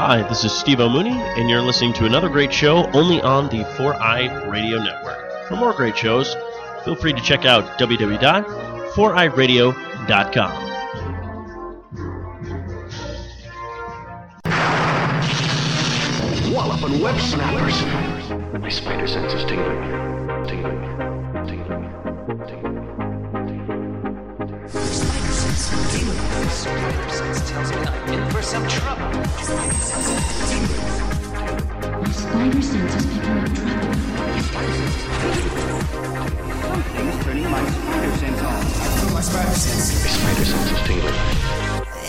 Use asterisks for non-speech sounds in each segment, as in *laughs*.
Hi, this is Steve O'Mooney, and you're listening to another great show only on the 4i Radio Network. For more great shows, feel free to check out www.4iradio.com. Walloping Web Snappers. My spider sense is tingling. Tingling. Tingling. Tingling. Spider sense tells me I'm in for some trouble. My spider sense is picking up trouble. Something's turning my spider sense on. My spider sense is tingling.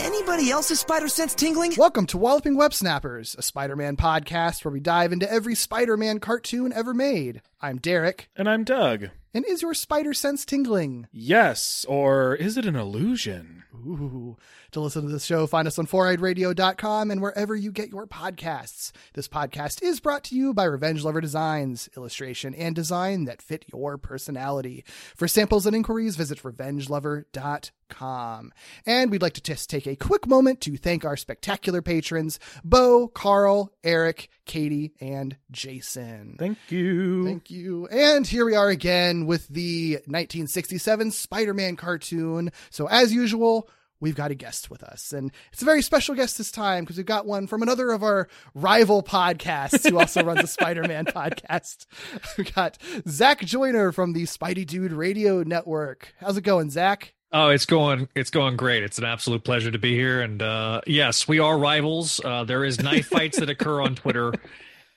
Anybody else's spider sense tingling? Welcome to Walloping Web Snappers, a Spider Man podcast where we dive into every Spider Man cartoon ever made. I'm Derek, And I'm Doug. and is your spider sense tingling? Yes, or is it an illusion? Ooh. To listen to this show, find us on 4iradio.com and wherever you get your podcasts. This podcast is brought to you by Revenge Lover Designs, illustration and design that fit your personality. For samples and inquiries, visit revengelover.com. And we'd like to just take a quick moment to thank our spectacular patrons, Bo, Carl, Eric, Katie, and Jason. Thank you. Thank you. And here we are again with the 1967 Spider Man cartoon. So, as usual, we've got a guest with us. And it's a very special guest this time because we've got one from another of our rival podcasts who also runs a *laughs* Spider Man podcast. *laughs* We've got Zach Joyner from the Spidey Dude Radio Network. How's it going, Zach? Oh, it's going it's going great. It's an absolute pleasure to be here. And uh yes, we are rivals. Uh there is knife fights that occur on Twitter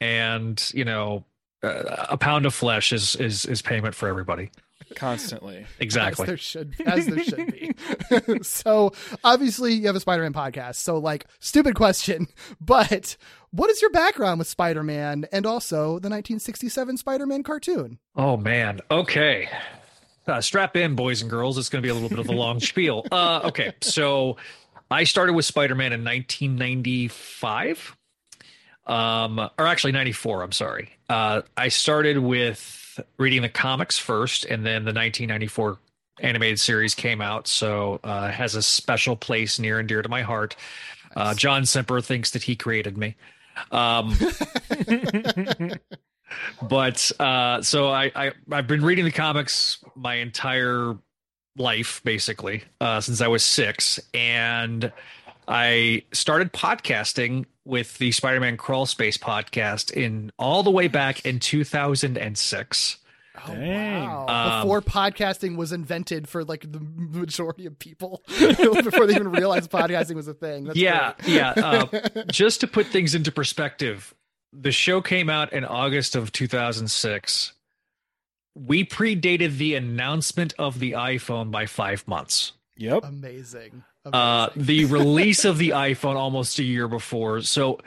and, you know, uh, a pound of flesh is is is payment for everybody. Constantly. *laughs* As Exactly. there should, as there should be. *laughs* *laughs* so obviously you have a Spider-Man podcast. So like, stupid question, but what is your background with Spider-Man and also the 1967 Spider-Man cartoon? Oh man. Okay. Uh, strap in, boys and girls. It's going to be a little bit of a long spiel. Uh, okay, so I started with Spider-Man in 1995, um, or actually 94. I'm sorry. Uh, I started with reading the comics first, and then the 1994 animated series came out, so uh, has a special place near and dear to my heart. Uh, John Semper thinks that he created me. Um, *laughs* but uh so I, I i've been reading the comics my entire life basically uh since i was six and i started podcasting with the spider-man crawl space podcast in all the way back in 2006 Oh, Dang. wow. Um, Before podcasting was invented for like the majority of people, *laughs* before they even realized podcasting was a thing. That's yeah yeah uh, *laughs* just to put things into perspective the show came out in august of 2006 we predated the announcement of the iphone by five months Yep. Amazing. Uh, the *laughs* release of the iPhone almost a year before. So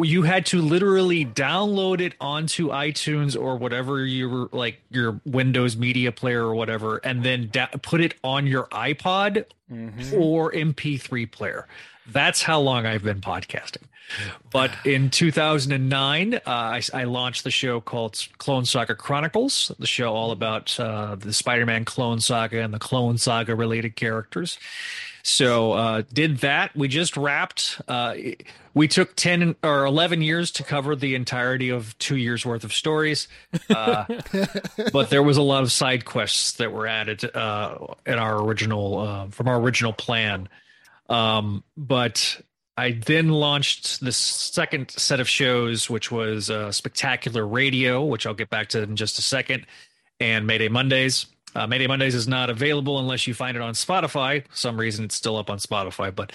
you had to literally download it onto iTunes or whatever your like your Windows media player or whatever, and then da- put it on your iPod Mhm. or MP3 player. That's how long I've been podcasting. But *sighs* in 2009, uh, I, I launched the show called Clone Saga Chronicles, the show all about uh, the Spider Man Clone Saga and the Clone Saga related characters. So uh, did that. We just wrapped. Uh, we took ten or eleven years to cover the entirety of two years worth of stories, uh, *laughs* but there was a lot of side quests that were added uh, in our original uh, from our original plan. Um, but I then launched the second set of shows, which was uh, Spectacular Radio, which I'll get back to in just a second, and Mayday Mondays. Uh, Mayday Mondays is not available unless you find it on Spotify. For some reason, it's still up on Spotify, but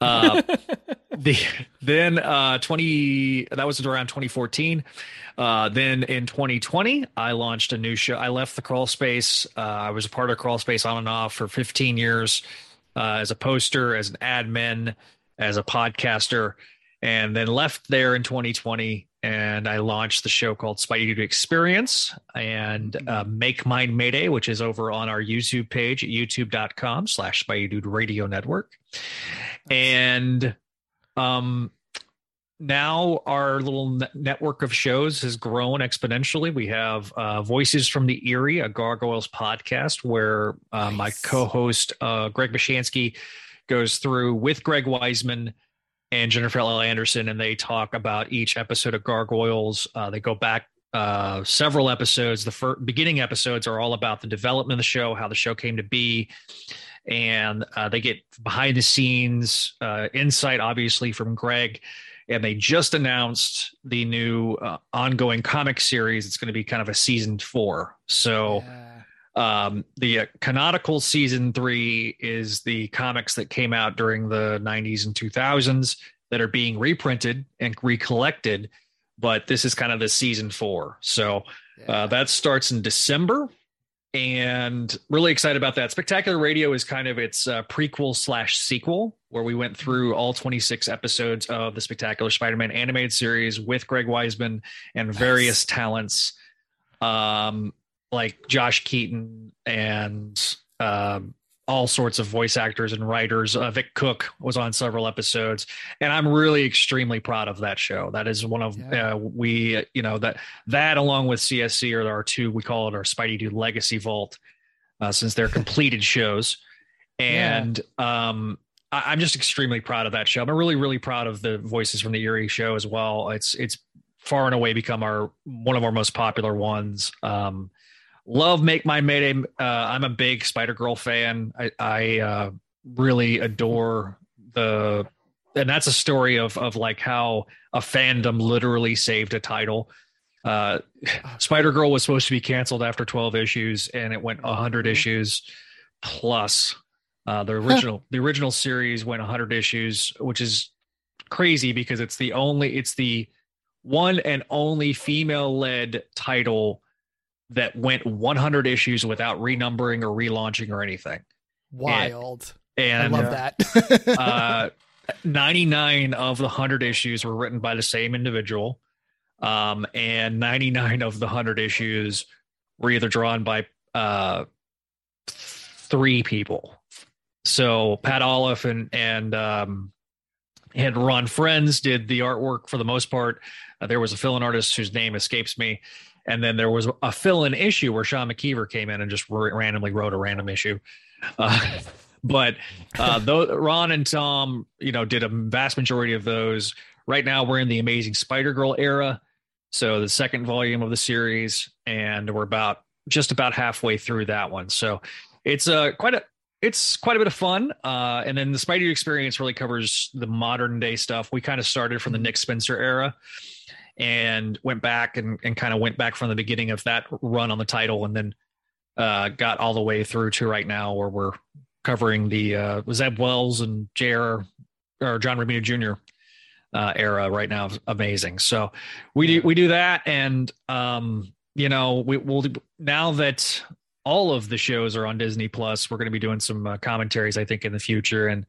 uh, *laughs* the then uh, twenty that was around 2014. Uh, then in 2020, I launched a new show. I left the crawl space. Uh, I was a part of crawl space on and off for 15 years uh, as a poster, as an admin, as a podcaster, and then left there in 2020. And I launched the show called Spidey Dude Experience and uh, Make Mine Mayday, which is over on our YouTube page at youtube.com slash Spidey Dude Radio Network. And um, now our little ne- network of shows has grown exponentially. We have uh, Voices from the Eyrie, a Gargoyles podcast, where uh, my co-host uh, Greg Bishansky goes through with Greg Weisman and Jennifer L. Anderson, and they talk about each episode of Gargoyles. Uh, they go back uh, several episodes. The beginning episodes are all about the development of the show, how the show came to be, and uh, they get behind the scenes uh, insight, obviously from Greg. And they just announced the new uh, ongoing comic series. It's going to be kind of a season four. So um, the uh, canonical season three is the comics that came out during the 90s and 2000s that are being reprinted and recollected. But this is kind of the season four. So uh, that starts in December. And really excited about that. Spectacular Radio is kind of its uh, prequel slash sequel, where we went through all 26 episodes of the Spectacular Spider Man animated series with Greg Weisman and various talents. Um, like Josh Keaton and um, all sorts of voice actors and writers. Uh, Vic Cook was on several episodes, and I'm really extremely proud of that show. That is one of Yeah. uh, we, you know, that that along with CSC are our two. We call it our Spidey Dude Legacy Vault, uh, since they're *laughs* completed shows, and um. I- I'm just extremely proud of that show. I'm really, really proud of the voices from the Eyrie show as well. It's it's far and away become our one of our most popular ones. Um, love make my mayday uh, i'm a big spider girl fan. I, I uh, really adore the and that's a story of of like how a fandom literally saved a title. Uh *sighs* spider girl was supposed to be canceled after 12 issues and it went 100 issues plus uh the original the original series went 100 issues which is crazy because it's the only it's the one and only female led title that went 100 issues without renumbering or relaunching or anything. Wild. And I love that. *laughs* *laughs* uh, 99 of the 100 issues were written by the same individual. Um, and 99 of the 100 issues were either drawn by uh, three people. So Pat Olliffe and, and, um, and Ron Frenz did the artwork for the most part. Uh, there was a fill-in artist whose name escapes me. And then there was a fill-in issue where Sean McKeever came in and just r- randomly wrote a random issue. Uh, *laughs* but uh, though Ron and Tom, you know, did a vast majority of those. Right now, we're in the Amazing Spider Girl era, so the second volume of the series, and we're about just about halfway through that one. So it's uh, quite a it's quite a bit of fun. Uh, and then the Spidey experience really covers the modern day stuff. We kind of started from the Nick Spencer era and went back and, and kind of went back from the beginning of that run on the title and then uh, got all the way through to right now where we're covering the uh, Zeb Wells and JR or John Romita Jr. Uh, era right now. Amazing. So we do we do that, and um, you know we will now that all of the shows are on Disney Plus, we're going to be doing some uh, commentaries, I think, in the future. And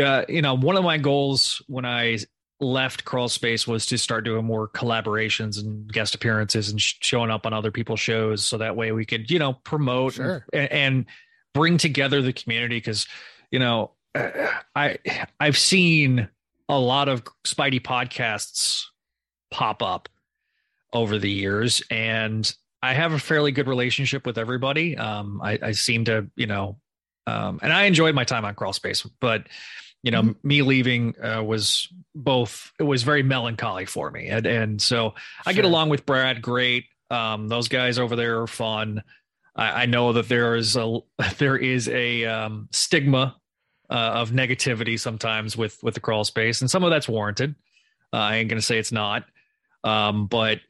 uh, you know, one of my goals when I left Crawl Space was to start doing more collaborations and guest appearances and sh- showing up on other people's shows, so that way we could, you know, promote Sure. and, and bring together the community. Because you know, uh, I I've seen a lot of Spidey podcasts pop up over the years, and I have a fairly good relationship with everybody. Um, I, I seem to, you know, um, and I enjoyed my time on Crawl Space, but you know, me leaving uh, was both. It was very melancholy for me, and and so I get along with Brad great. Um, those guys over there are fun. I, I know that there is a *laughs* there is a um, stigma uh, of negativity sometimes with with the crawl space, and some of that's warranted. Uh, I ain't gonna say it's not, um, but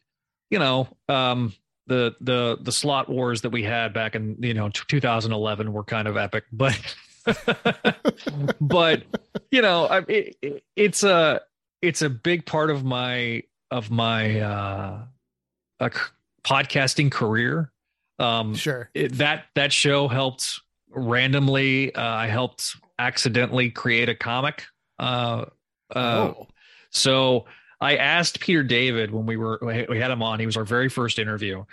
you know, um, the the the Slott wars that we had back in you know t- 2011 were kind of epic, *laughs* but *laughs* but you know, I, it, it- it's a it's a big part of my of my uh, uh podcasting career. Um, sure. it, that that show helped randomly. Uh, I helped accidentally create a comic. Uh, uh, oh. so I asked Peter David when we were we had him on. He was our very first interview.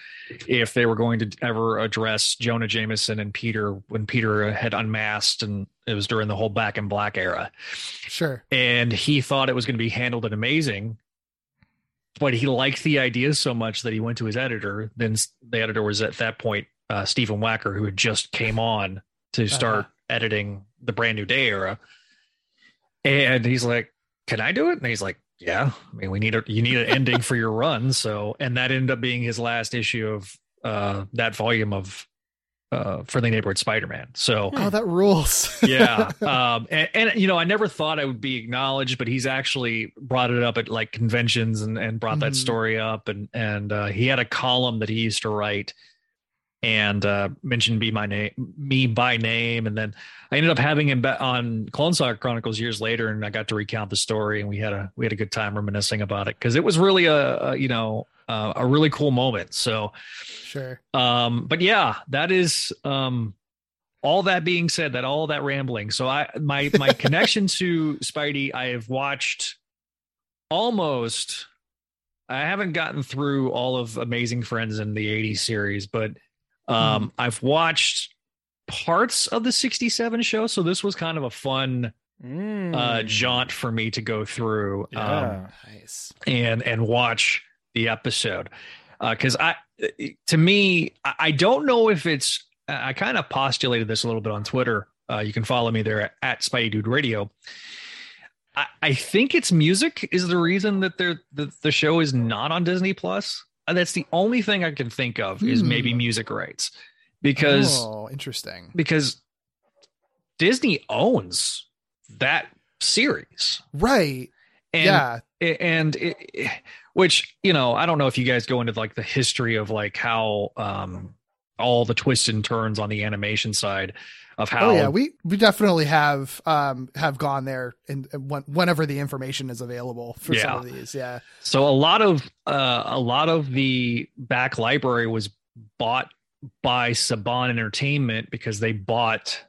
If they were going to ever address Jonah Jameson and Peter when Peter had unmasked, and it was during the whole Back in Black era, Sure. and he thought it was going to be handled and amazing. But he liked the idea so much that he went to his editor. Then the editor was at that point uh, Stephen Wacker, who had just came on to start editing the Brand New Day era. And he's like, "Can I do it?" And he's like, "Yeah." I mean, we need a you need an ending for your run, so and that ended up being his last issue of uh that volume of uh Friendly Neighborhood Spider-Man. So Oh, that rules. *laughs* yeah um and, and you know i never thought i would be acknowledged but he's actually brought it up at like conventions and, and brought that Mhm. story up and and uh, he had a column that he used to write and uh mentioned be my name me by name and then i ended up having him on clone saga chronicles years later and i got to recount the story and we had a we had a good time reminiscing about it because it was really a, a you know uh, a really cool moment so sure. um, but yeah, that is um all that being said, that all that rambling. So I my my *laughs* connection to Spidey, I have watched almost I haven't gotten through all of Amazing Friends in the 80s series, but um I've watched parts of the 67 show. So this was kind of a fun Mm. uh jaunt for me to go through. Um Nice. and and watch the episode because I to me I I don't know if it's I kind of postulated this a little bit on Twitter. Uh, you can follow me there at, at Spidey Dude Radio. I, I think it's music is the reason that they're, the the show is not on Disney Plus. And that's the only thing I can think of is Hmm. maybe music rights because oh, interesting. because Disney owns that series. Right. And yeah. and it- which you know i don't know if you guys go into like the history of like how um all the twists and turns on the animation side of how Oh yeah, we we definitely have um have gone there and when, whenever the information is available for some of these. Yeah. so a lot of uh a lot of the back library was bought by saban entertainment because they bought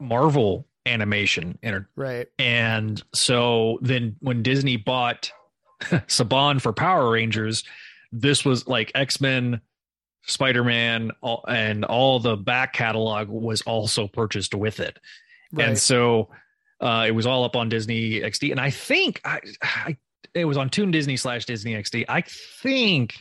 marvel animation enter- Right. And so then when Disney bought *laughs* Saban for Power Rangers, this was like X-Men, Spider-Man, all, and all the back catalog was also purchased with it. Right. And so uh, it was all up on Disney XD. And I think I, I it was on Toon Disney slash Disney XD. I think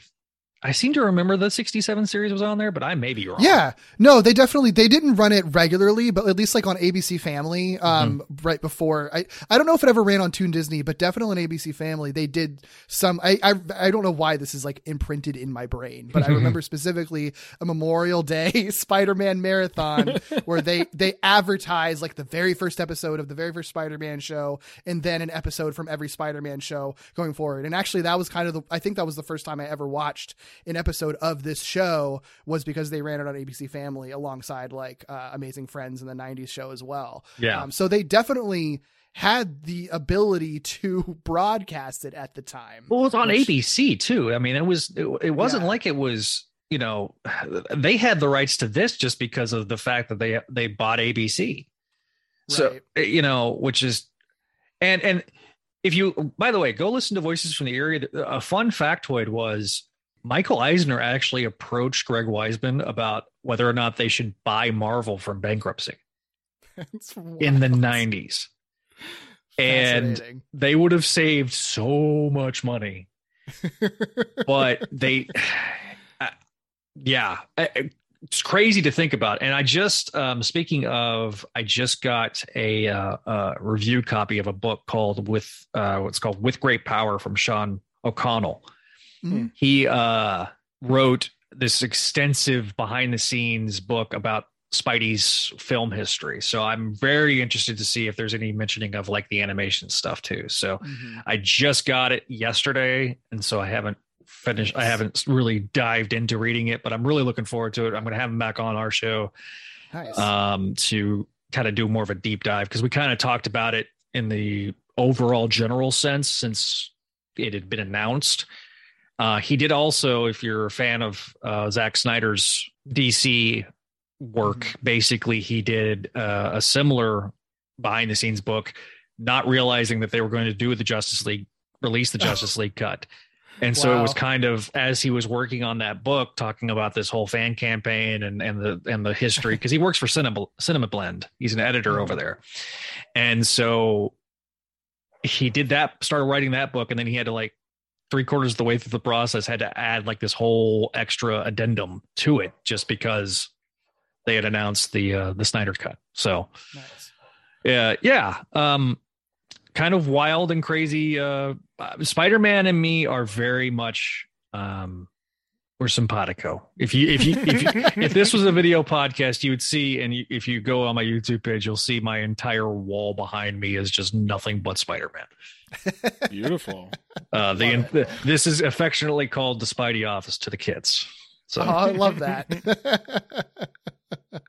I seem to remember the 67 series was on there, but I may be wrong. Yeah, no, they definitely they didn't run it regularly, but at least like on ABC Family, um, Mm-hmm. right before I I don't know if it ever ran on Toon Disney, but definitely on ABC Family they did some. I I I don't know why this is like imprinted in my brain, but I *laughs* remember specifically a Memorial Day *laughs* Spider-Man marathon *laughs* where they they advertised like the very first episode of the very first Spider-Man show, and then an episode from every Spider-Man show going forward. And actually, that was kind of the I think that was the first time I ever watched an episode of this show was because they ran it on ABC Family alongside like uh, Amazing Friends in the '90s show as well. Yeah. Um, so they definitely had the ability to *laughs* broadcast it at the time. Well, it was on which- ABC too. I mean, it was it, it wasn't Yeah. like it was you know they had the rights to this just because of the fact that they they bought ABC. So Right. eh, you know, which is and and if you by the way go listen to Voices from the Eyrie. A fun factoid was Michael Eisner actually approached Greg Weisman about whether or not they should buy Marvel from bankruptcy. In the nineties. And they would have saved so much money. But *laughs* they uh, yeah uh, it's crazy to think about. And i just um speaking of i just got a uh, uh review copy of a book called with uh what's called with great power from sean o'connell Mhm. he uh wrote this extensive behind the scenes book about Spidey's film history. So I'm very interested to see if there's any mentioning of like the animation stuff too. So Mhm. I just got it yesterday, and so I haven't finished. I haven't really dived into reading it, but I'm really looking forward to it. I'm going to have him back on our show Nice. um, to kind of do more of a deep dive because we kind of talked about it in the overall general sense since it had been announced. Uh, he did also, if you're a fan of uh, Zack Snyder's DC work, basically he did uh, a similar behind the scenes book, not realizing that they were going to do the Justice League, release the Justice League cut. And so it was kind of as he was working on that book, talking about this whole fan campaign and and the and the history, *laughs* because he works for Cinema Cinema Blend. He's an editor over there, and so he did that, started writing that book, and then he had to like three quarters of the way through the process had to add like this whole extra addendum to it, just because they had announced the uh, the Snyder cut. So nice. yeah, yeah. Um, kind of wild and crazy. Uh, uh, Spider-Man and me are very much um, we're simpatico. If you if you if you, *laughs* if this was a video podcast, you would see, and you, if you go on my YouTube page, you'll see my entire wall behind me is just nothing but Spider-Man. *laughs* Beautiful. Uh, the, the this is affectionately called the Spidey office to the kids. So Oh, I love that. *laughs*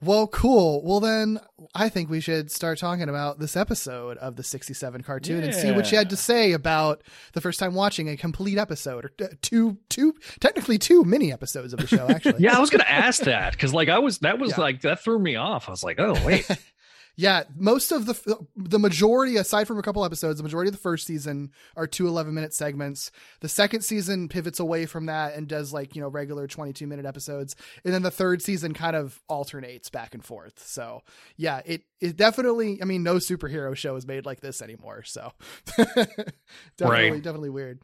well, cool. Well, then I think we should start talking about this episode of the 67 cartoon and see what you had to say about the first time watching a complete episode or two, two, technically two mini episodes of the show, *laughs* actually. yeah, I was gonna ask that because like I was that was Yeah. like that threw me off. I was like, oh wait, *laughs* Yeah, most of the the majority, aside from a couple episodes, the majority of the first season are two 11 minute segments. The second season pivots away from that and does like you know regular 22 minute episodes, and then the third season kind of alternates back and forth. So yeah, it it definitely. I mean, no superhero show is made like this anymore. So *laughs* definitely, Right. definitely weird.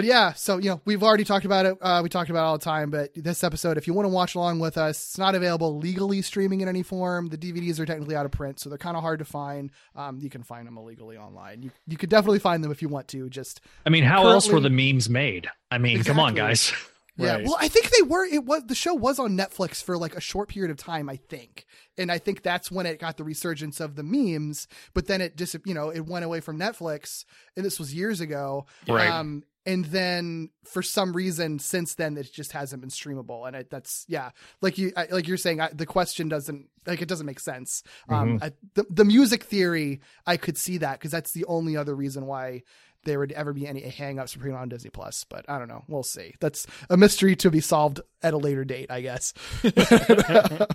But yeah, so you know we've already talked about it. Uh, we talked about it all the time. But this episode, if you want to watch along with us, it's not available legally streaming in any form. The DVDs are technically out of print, so they're kind of hard to find. Um, you can find them illegally online. You you could definitely find them if you want to. Just I mean, how else were the memes made? I mean, come on, guys. yeah. Right. Well, I think they were. It was the show was on Netflix for like a short period of time, I think, and I think that's when it got the resurgence of the memes. But then it just you know it went away from Netflix, and this was years ago. Right. Um, and then for some reason since then it just hasn't been streamable. And it, that's yeah like you I, like you're saying I, the question doesn't like it doesn't make sense. Um I, the, the music theory i could see that because that's the only other reason why there would ever be any hang-ups for putting on disney plus but i don't know. We'll see. That's a mystery to be solved at a later date i guess. *laughs*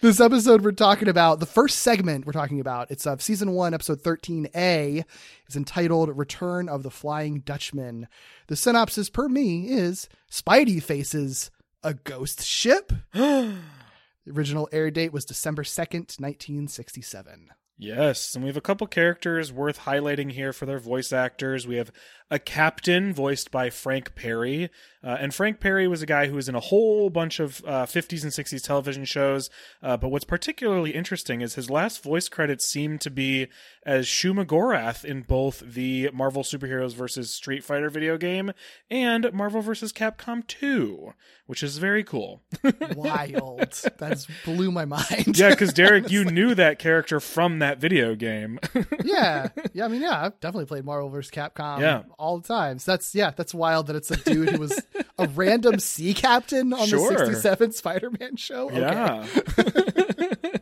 This episode we're talking about the first segment we're talking about it's of season one episode 13a is entitled return of the flying dutchman. The synopsis per me is spidey faces a ghost ship. *gasps* The original air date was december 2nd 1967 Yes, and we have a couple characters worth highlighting here for their voice actors. We have a captain voiced by Frank Perry, uh, and Frank Perry was a guy who was in a whole bunch of uh, 50s and 60s television shows. Uh, but what's particularly interesting is his last voice credits seem to be as Shuma Gorath in both the Marvel Superheroes vs. Street Fighter video game and Marvel vs. Capcom 2, which is very cool. *laughs* wild that blew my mind yeah, because *laughs* Derek, you knew that character from that video game. *laughs* yeah yeah i mean yeah i've definitely played marvel vs capcom Yeah. All the time so that's yeah that's wild that it's a dude who was a random *laughs* sea captain on Sure. the 67 spider-man show Okay. Yeah. *laughs*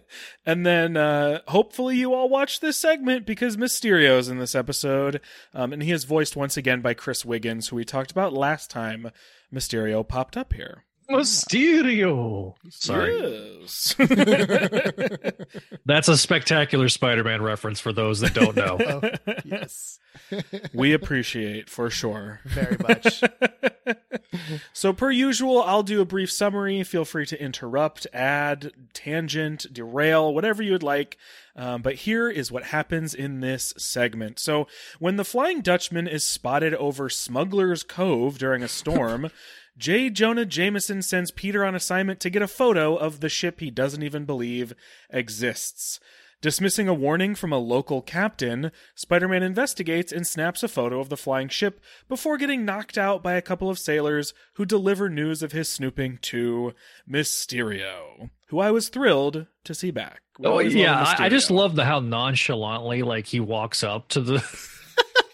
and then uh, hopefully you all watch this segment because Mysterio's in this episode. Um, and he is voiced once again by Chris Wiggins, who we talked about last time Mysterio popped up here. Mysterio. Sorry, Yes. *laughs* *laughs* that's a spectacular Spider-Man reference for those that don't know. *laughs* Oh, yes we appreciate for sure. very much So, per usual, I'll do a brief summary. Feel free to interrupt, add, tangent, derail, whatever you would like. Um, but here is what happens in this segment. So, when the Flying Dutchman is spotted over Smuggler's Cove during a storm, J. Jonah Jameson sends Peter on assignment to get a photo of the ship he doesn't even believe exists. Dismissing a warning from a local captain, Spider Man investigates and snaps a photo of the flying ship before getting knocked out by a couple of sailors who deliver news of his snooping to Mysterio, who I was thrilled to see back. We Oh yeah, I, I just love the how nonchalantly like he walks up to the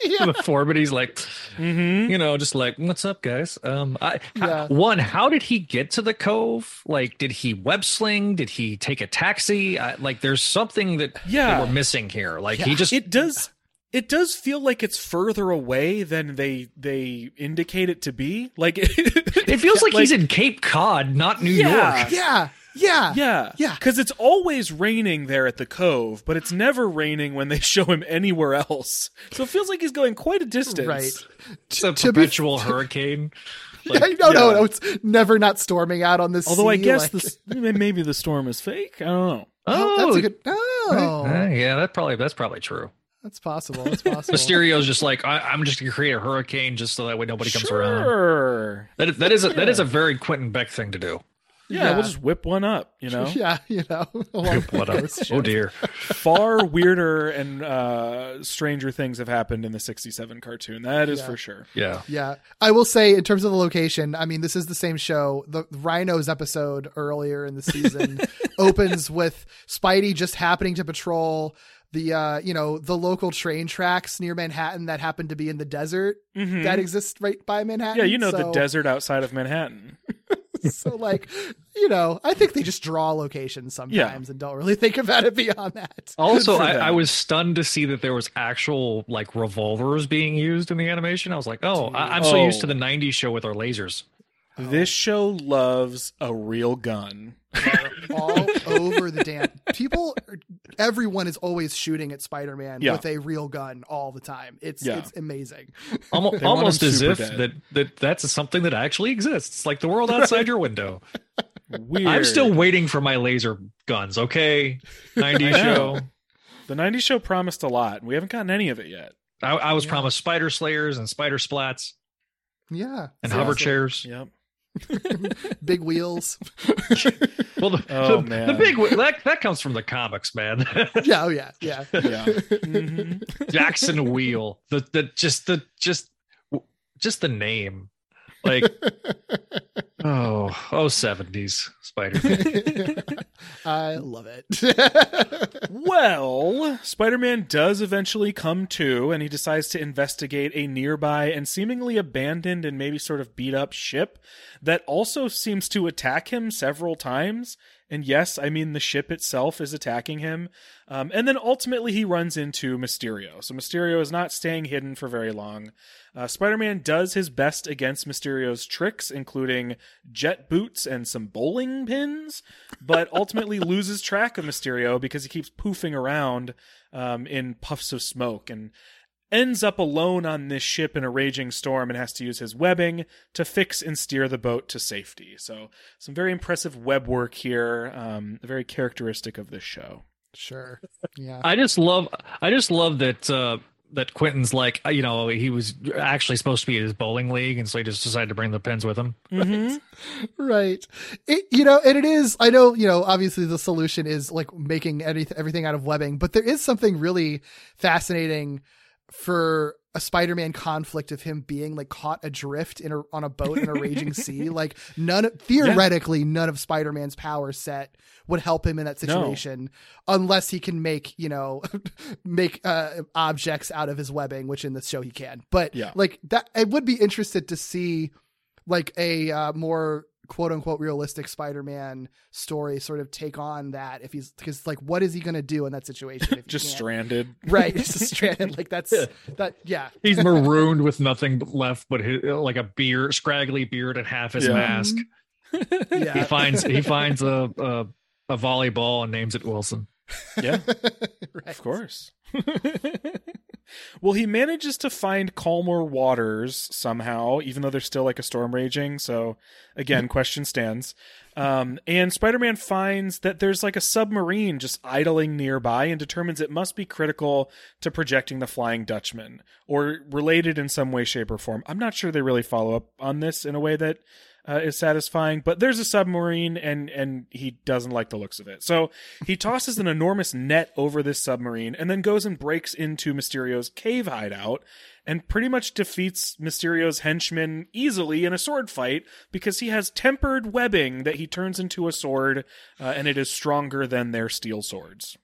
yeah. *laughs* the. He's like, Mhm. you know, just like, what's up, guys? Um, I Yeah. one, how did he get to the cove? Like, did he web sling? Did he take a taxi? I, like, there's something that, Yeah. that we're missing here. Like, he just it does it does feel like it's further away than they they indicate it to be. Like *laughs* it feels like, he's in Cape Cod, not New Yeah. York. yeah yeah Yeah. Yeah. Because it's always raining there at the cove, but it's never raining when they *laughs* show him anywhere else. So it feels like he's going quite a distance. right It's a To be- perpetual *laughs* hurricane. *laughs* yeah, no no yeah. no it's never not storming out on this Although I guess like- this maybe the storm is fake. I don't know. oh, that's a good oh Uh, yeah, that probably that's probably true. that's possible that's possible Mysterio's just like I, I'm just gonna create a hurricane just so that way nobody comes around. Sure. That is, that is a, that is a very Quentin Beck thing to do. Yeah, we'll just whip one up. You know, *laughs* yeah, you know. *laughs* along What up? Oh dear. *laughs* far weirder and uh, stranger things have happened in the '67 cartoon. That is Yeah. for sure. Yeah. Yeah, I will say in terms of the location, I mean, this is the same show. The Rhinos episode earlier in the season opens with Spidey just happening to patrol the, uh, you know, the local train tracks near Manhattan that happen to be in the desert Mhm. that exists right by Manhattan. Yeah, you know the desert outside of Manhattan. *laughs* so like, you know, I think they just draw locations sometimes and don't really think about it beyond that. Also, I. I was stunned to see that there was actual like revolvers being used in the animation. I was like, oh, I, I'm so used to Oh. the '90s show with our lasers. Oh. This show loves a real gun. all over the damn people everyone is always shooting at spider-man Yeah. with a real gun all the time it's Yeah. it's amazing Almost, almost as if dead. that, that that's something that actually exists, like the world outside your window. Weird. *laughs* I'm still waiting for my laser guns. Okay, '90s show. The '90s show promised a lot, and we haven't gotten any of it yet. I, I was Yeah. promised spider slayers and spider splats yeah and seriously. hover chairs. Yep. *laughs* big wheels *laughs* Well, the, Oh, the, man. the big that that comes from the comics, man. *laughs* yeah oh yeah yeah Yeah. Mhm. Jackson Weele. The the just the just just the name. Like oh oh seventies Spider. Man. *laughs* I love it *laughs* Well, Spider Man does eventually come to, and he decides to investigate a nearby and seemingly abandoned and maybe sort of beat up ship that also seems to attack him several times. And yes, I mean, the ship itself is attacking him. Um, and then ultimately he runs into Mysterio. So Mysterio is not staying hidden for very long. Uh, Spider Man does his best against Mysterio's tricks, including jet boots and some bowling pins, but ultimately *laughs* loses track of Mysterio because he keeps poofing around um, in puffs of smoke and ends up alone on this ship in a raging storm and has to use his webbing to fix and steer the boat to safety. So, some very impressive web work here, um, very characteristic of this show. sure *laughs* yeah I just love I just love that uh that Quentin's like you know he was actually supposed to be at his bowling league and so he just decided to bring the pins with him. right it, you know and it is i know you know obviously the solution is like making anything everything out of webbing but there is something really fascinating for a spider-man conflict of him being like caught adrift in a on a boat in a raging *laughs* sea like none theoretically none of spider-man's power set would help him in that No. situation unless he can make you know *laughs* make uh objects out of his webbing which in the show he can but Yeah. like that i would be interested to see like a uh, more quote unquote realistic Spider-Man story sort of take on that if he's because like what is he going to do in that situation if Just stranded. *laughs* right just stranded like that's *laughs* that yeah He's marooned with nothing left but his, like a beard, scraggly beard, and half his Yeah. mask. Mm-hmm. He yeah finds he *laughs* finds a, a a volleyball and names it Wilson. Yeah. right. Of course. Well, he manages to find calmer waters somehow, even though there's still like a storm raging. So, again, question stands. Um, and Spider Man finds that there's like a submarine just idling nearby and determines it must be critical to projecting the Flying Dutchman or related in some way, shape, or form. I'm not sure they really follow up on this in a way that uh, is satisfying. But there's a submarine, and and he doesn't like the looks of it. So he tosses an enormous net over this submarine, and then goes and breaks into Mysterio's cave hideout, and pretty much defeats Mysterio's henchmen easily in a sword fight because he has tempered webbing that he turns into a sword, uh, and it is stronger than their steel swords.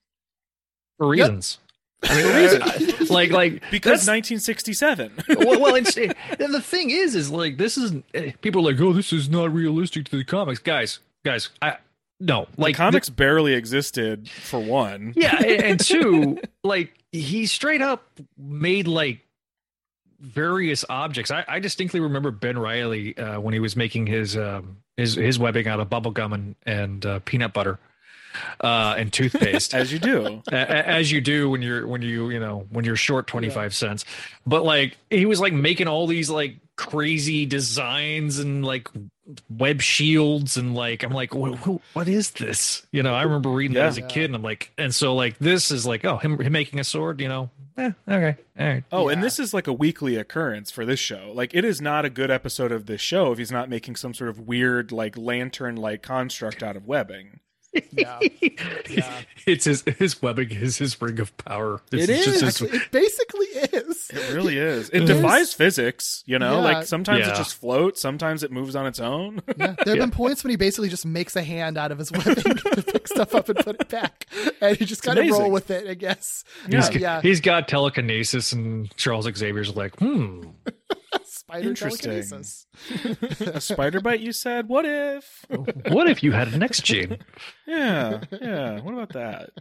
For reasons. I mean, *laughs* reason, like like Because 1967. well, well *laughs* it's, and the thing is, is like this is eh, people are like, oh, this is not realistic to the comics, guys. Guys, I no like the comics barely existed for one. yeah, and, and *laughs* two, like he straight up made like various objects. I, I distinctly remember Ben Riley uh, when he was making his um, his his webbing out of bubble gum and and uh, peanut butter uh, and toothpaste. *laughs* As you do. As you do when you're when you you know when you're short 25 cents but like he was like making all these like crazy designs and like web shields and like I'm like what, what is this? You know, I remember reading that as a kid and I'm like and so like this is like oh him, him making a sword, you know. Eh, okay. All right. Oh, and this is like a weekly occurrence for this show. Like, it is not a good episode of this show if he's not making some sort of weird, like, lantern like construct out of webbing. Yeah. *laughs* Yeah. it's his his webbing is his ring of power. This It is. just his- it basically is. It really is. It It defies is. physics, you know? Yeah. Like, sometimes Yeah. it just floats, sometimes it moves on its own. Yeah, there have been *laughs* points when he basically just makes a hand out of his webbing *laughs* to pick stuff up and put it back, and he just kind of roll with it. I guess. He's, yeah, he's got telekinesis, and Charles Xavier's like, hmm. Spider Interesting. telekinesis. *laughs* a spider bite, you said? What if? *laughs* What if you had an X gene? *laughs* Yeah, yeah. What about that?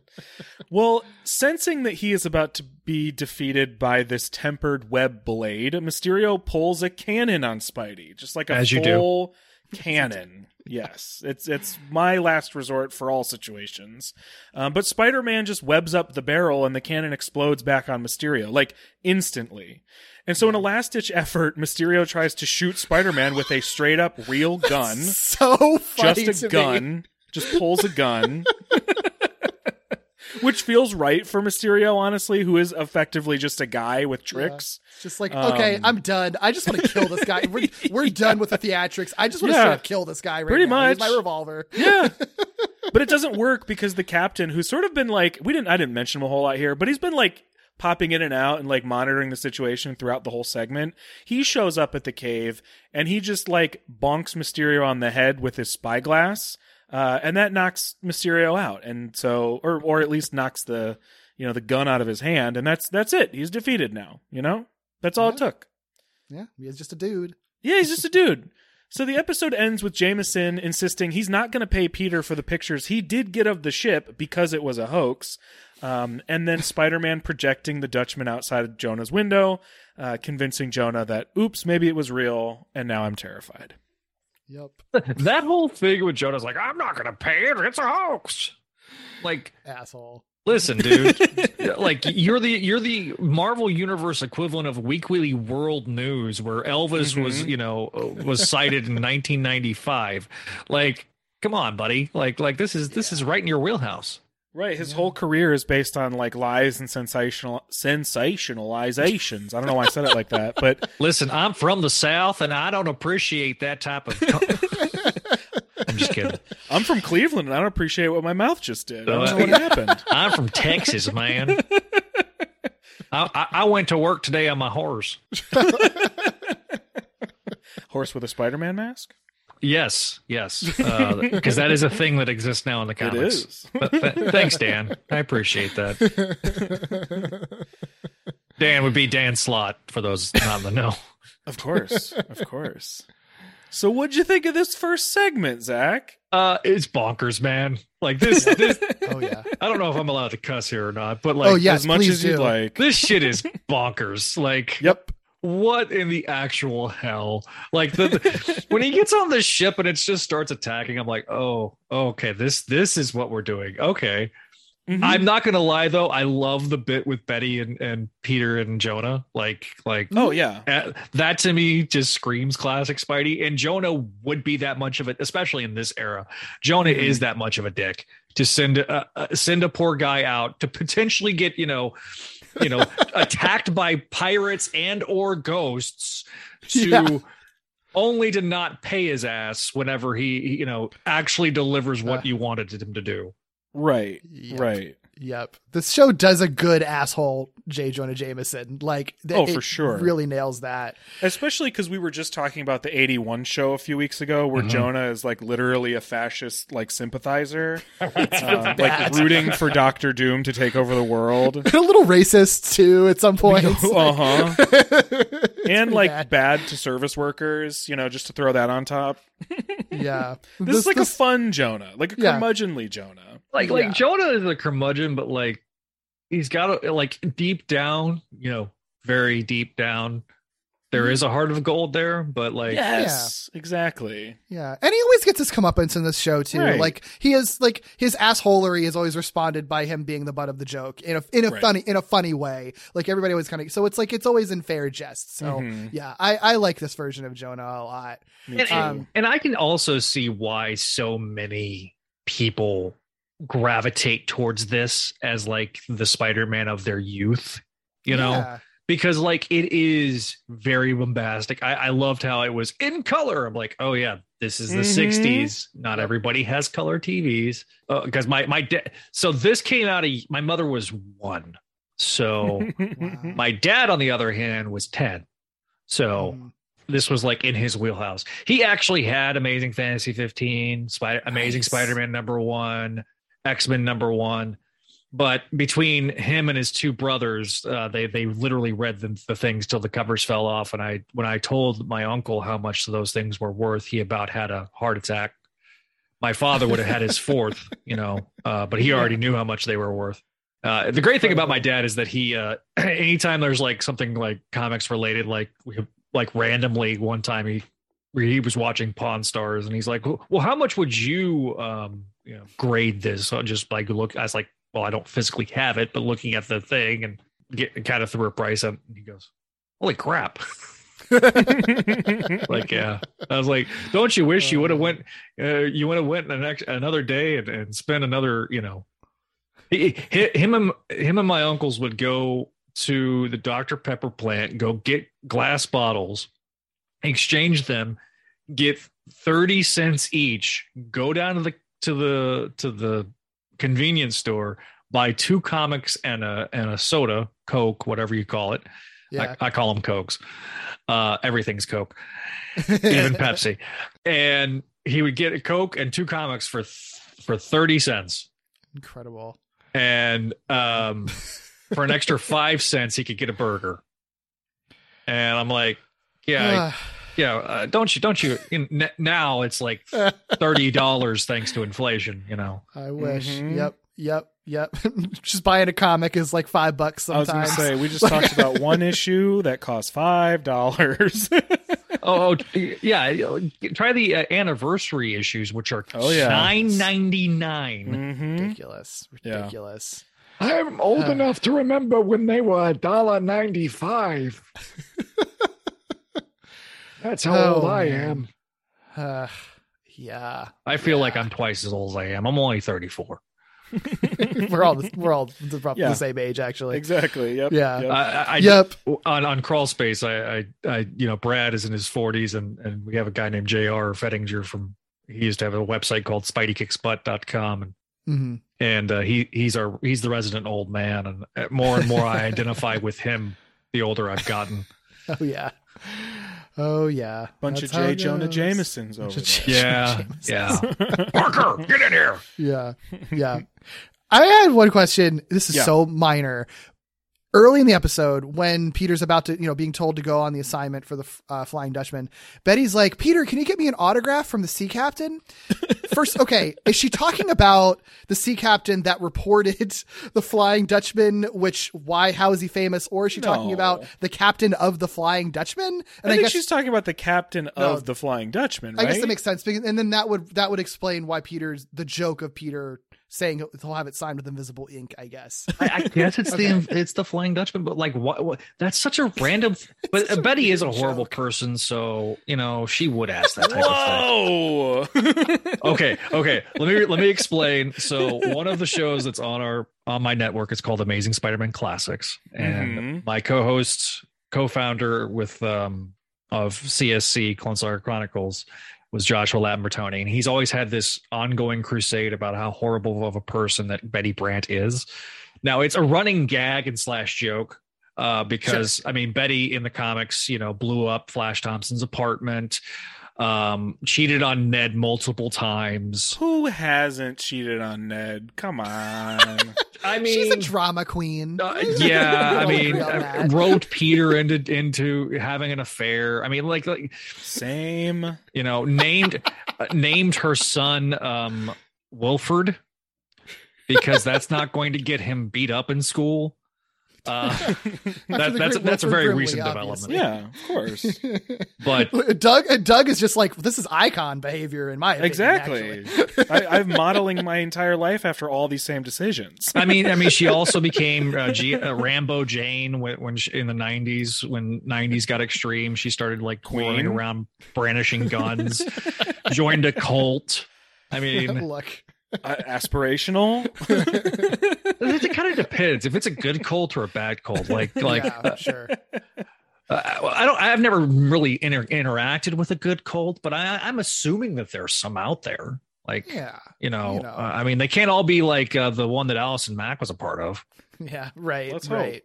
Well, sensing that he is about to be defeated by this tempered web blade, Mysterio pulls a cannon on Spidey, just like a As you do. Full cannon. Yes, it's it's my last resort for all situations. Um, but Spider-Man just webs up the barrel, and the cannon explodes back on Mysterio like instantly. And so, in a last-ditch effort, Mysterio tries to shoot Spider-Man with a straight-up real *laughs* gun So funny just a me. gun, just pulls a gun. *laughs* Which feels right for Mysterio, honestly, who is effectively just a guy with tricks. It's Just like, okay, Um, I'm done. I just want to kill this guy. We're, *laughs* we're done with the theatrics. I just want to Yeah. up kill this guy right Pretty now. Here's much. my revolver. Yeah. *laughs* but it doesn't work because the captain, who's sort of been like, we didn't, I didn't mention him a whole lot here, but he's been like popping in and out and like monitoring the situation throughout the whole segment. He shows up at the cave and he just like bonks Mysterio on the head with his spyglass. Uh, and that knocks Mysterio out. And so, or, or at least knocks the, you know, the gun out of his hand. And that's, that's it. He's defeated now, you know? That's all it took. Yeah, he's just a dude. Yeah, he's just a dude. So the episode ends with Jameson insisting he's not going to pay Peter for the pictures he did get of the ship because it was a hoax. Um, and then Spider Man *laughs* projecting the Dutchman outside of Jonah's window, uh, convincing Jonah that, oops, maybe it was real, and now I'm terrified. Yep, *laughs* that whole thing with Jonah's like, I'm not gonna pay it. It's a hoax. Like, asshole. listen, dude. *laughs* like you're the you're the Marvel Universe equivalent of Weekly World News, where Elvis mm-hmm. was, you know, was sighted in 1995. Like, come on, buddy. Like, like this is this is right in your wheelhouse. Right, his whole career is based on like lies and sensational sensationalizations. I don't know why I said it like that, but *laughs* Listen, I'm from the South, and I don't appreciate that type of. *laughs* I'm just kidding. I'm from Cleveland and I don't appreciate what my mouth just did. I Uh, don't know what happened. *laughs* I'm from Texas, man. I, I, I went to work today on my horse. Horse with a Spider-Man mask? Yes, yes, *laughs* because that is a thing that exists now in the It comics. is. But th- thanks, Dan. I appreciate that. Dan would be Dan Slott for those not in the know. Of course, of course. So, what'd you think of this first segment, Zach? Uh, it's bonkers, man. Like this, this. *laughs* Oh yeah. I don't know if I'm allowed to cuss here or not, but like, oh yes, as much as you'd like. this shit is bonkers. Like, Yep. What in the actual hell? Like the, the- when he gets on the ship and it just starts attacking, I'm like, oh, okay, this this is what we're doing. Okay. Mhm. I'm not gonna lie though, I love the bit with Betty and, and Peter and Jonah. Like like Oh yeah. uh, that to me just screams classic Spidey. And Jonah would be that much of it, especially in this era. Jonah Mm-hmm. is that much of a dick to send a, uh, send a poor guy out to potentially get you know, you know, attacked by pirates and or ghosts *laughs* to. Yeah. Only to not pay his ass whenever he, he, you know, actually delivers what Uh. you wanted him to do. Right. Yep. Right. Yep. This show does a good asshole J. Jonah Jameson. Like, th- Oh, it for sure. Really nails that. Especially because we were just talking about the 81 show a few weeks ago where Mhm. Jonah is like literally a fascist like sympathizer. *laughs* really uh, like rooting for Doctor Doom to take over the world. *laughs* a little racist too at some point. uh huh. And like bad. bad. to service workers, you know, just to throw that on top. *laughs* yeah. This, is like a fun Jonah, like a Yeah. curmudgeonly Jonah. like Yeah. like Jonah is a curmudgeon, but like he's got a like deep down, you know, very deep down, there is a heart of gold there, but like yes, exactly. Yeah, and he always gets his comeuppance in this show too. Right. Like he is like his assholery is always responded by him being the butt of the joke in a in a Right. funny in a funny way. Like everybody always kind of so it's like it's always in fair jest. So Mhm. yeah, I I like this version of Jonah a lot. And. Um, and I can also see why so many people gravitate towards this as like the Spider-Man of their youth, you know, Yeah. Because like it is very bombastic. I, I loved how it was in color. I'm like, oh yeah, this is the Mhm. 60s. Not everybody has color TVs because my my dad. So this came out. Of, my mother was one. So Wow. *laughs* my dad, on the other hand, was ten. So Mm. this was like in his wheelhouse. He actually had Amazing Fantasy 15, Spider Amazing Nice. Spider-Man number 1, X-Men number 1. But between him and his two brothers, uh, they they literally read the, the things till the covers fell off. And I when I told my uncle how much those things were worth, he about had a heart attack. My father would have had his fourth, *laughs* you know, uh, but he already knew how much they were worth. Uh, the great thing about my dad is that he, uh, *clears throat* anytime there's like something like comics related, like we like randomly one time he he was watching Pawn Stars and he's like, well, how much would you um you know grade this? So just like look, I was like, well, I don't physically have it, but looking at the thing and get kind of threw a price up, and he goes, holy crap. *laughs* like yeah. I was like don't you wish you would have went uh, you would have went an ex- another day and, and spent another you know? He, he- him and him and my uncles would go to the dr pepper plant go get glass bottles exchange them get 30 cents each go down to the to the to the convenience store buy two comics and a and a soda coke whatever you call it Yeah. I, I call them cokes uh everything's coke *laughs* even Pepsi. And he would get a Coke and two comics for for 30 cents. Incredible. And um *laughs* for an extra 5 cents he could get a burger. And I'm like, yeah, *sighs* *laughs* yeah, uh, don't you don't you in, n- now it's like $30 *laughs* thanks to inflation, you know. I wish. Mhm. Yep. Yep. Yep. *laughs* Just buying a comic is like five bucks sometimes. I was going to say we just talked about *laughs* one issue that cost five dollars. Oh, oh, yeah, try the uh, anniversary issues which are Oh, yeah. 9.99. hmm ridiculous. Yeah. Ridiculous. I'm old Uh. enough to remember when they were a dollar ninety-five. That's how Oh, old I man. am. Uh, yeah. I feel like I'm twice as old as I am. I'm only 34. *laughs* *laughs* we're all the, we're all the, roughly Yeah. the same age actually. Exactly. Yep. Yeah. Yep. I, I, I- Yep. on on crawl space I, I i you know brad is in his 40s and and we have a guy named jr fettinger from he used to have a website called spideykicksbutt.com and hmm and uh, he he's our he's the resident old man and uh, more and more i *laughs* identify with him the older i've gotten Oh yeah. Oh yeah. Bunch That's of how J. Jonah goes. Jamesons Bunch over of there. yeah Jamesons. yeah *laughs* parker get in here Yeah. Yeah. I had one question. This is Yeah. so minor. Early in the episode, when Peter's about to, you know, being told to go on the assignment for the uh, Flying Dutchman, Betty's like, Peter, can you get me an autograph from the sea captain? *laughs* First, okay, is she talking about the sea captain that reported *laughs* the Flying Dutchman, which, why, how is he famous? Or is she talking about the captain of the Flying Dutchman? And I think she's talking about the captain No. of the Flying Dutchman, I guess that makes sense, because, and then that would that would explain why Peter's the joke of Peter saying he'll- he'll have it signed with invisible ink. I guess. *laughs* I, I guess it's the it's the flying dutchman but like what, what that's such a random *laughs* but a betty is a horrible joke. person so you know she would ask that type of thing Whoa! okay okay let me let me *laughs* explain so one of the shows that's on our on my network is called amazing spider-man classics and Mhm. my co-host co-founder with um of csc clone saga chronicles was joshua lambertoni and he's always had this ongoing crusade about how horrible of a person that betty brant is now it's a running gag and slash joke uh, because I mean Betty in the comics, you know, blew up Flash Thompson's apartment, um, cheated on Ned multiple times. Who hasn't cheated on Ned? Come on. I mean, She's a drama queen. uh, *laughs* yeah, *laughs* I mean, agree on that. wrote Peter into into having an affair. I mean, like, like Same. you know, named uh, named her son um, Wilford because that's not going to get him beat up in school. Uh, *laughs* that, that's great that's a very Brimley, recent obviously. development. Yeah, of course. *laughs* But *laughs* Doug uh, Doug is just like this is icon behavior in my opinion. exactly. I, I'm modeling my entire life after all these same decisions. I mean, I mean, she also became uh, G- uh, Rambo Jane when, when she, in the '90s, when '90s got extreme. She started like Queen? around brandishing guns. joined a cult. I mean, Look, Uh, aspirational. *laughs* it kind of depends if it's a good cult or a bad cult. Like, like yeah, sure. Uh, well, I don't. I've never really inter- interacted with a good cult, but I, I'm assuming that there's some out there. Like, Yeah, you know, you know. uh, I mean, they can't all be like uh, the one that Allison Mack was a part of. *laughs* yeah, right, Let's hope. right,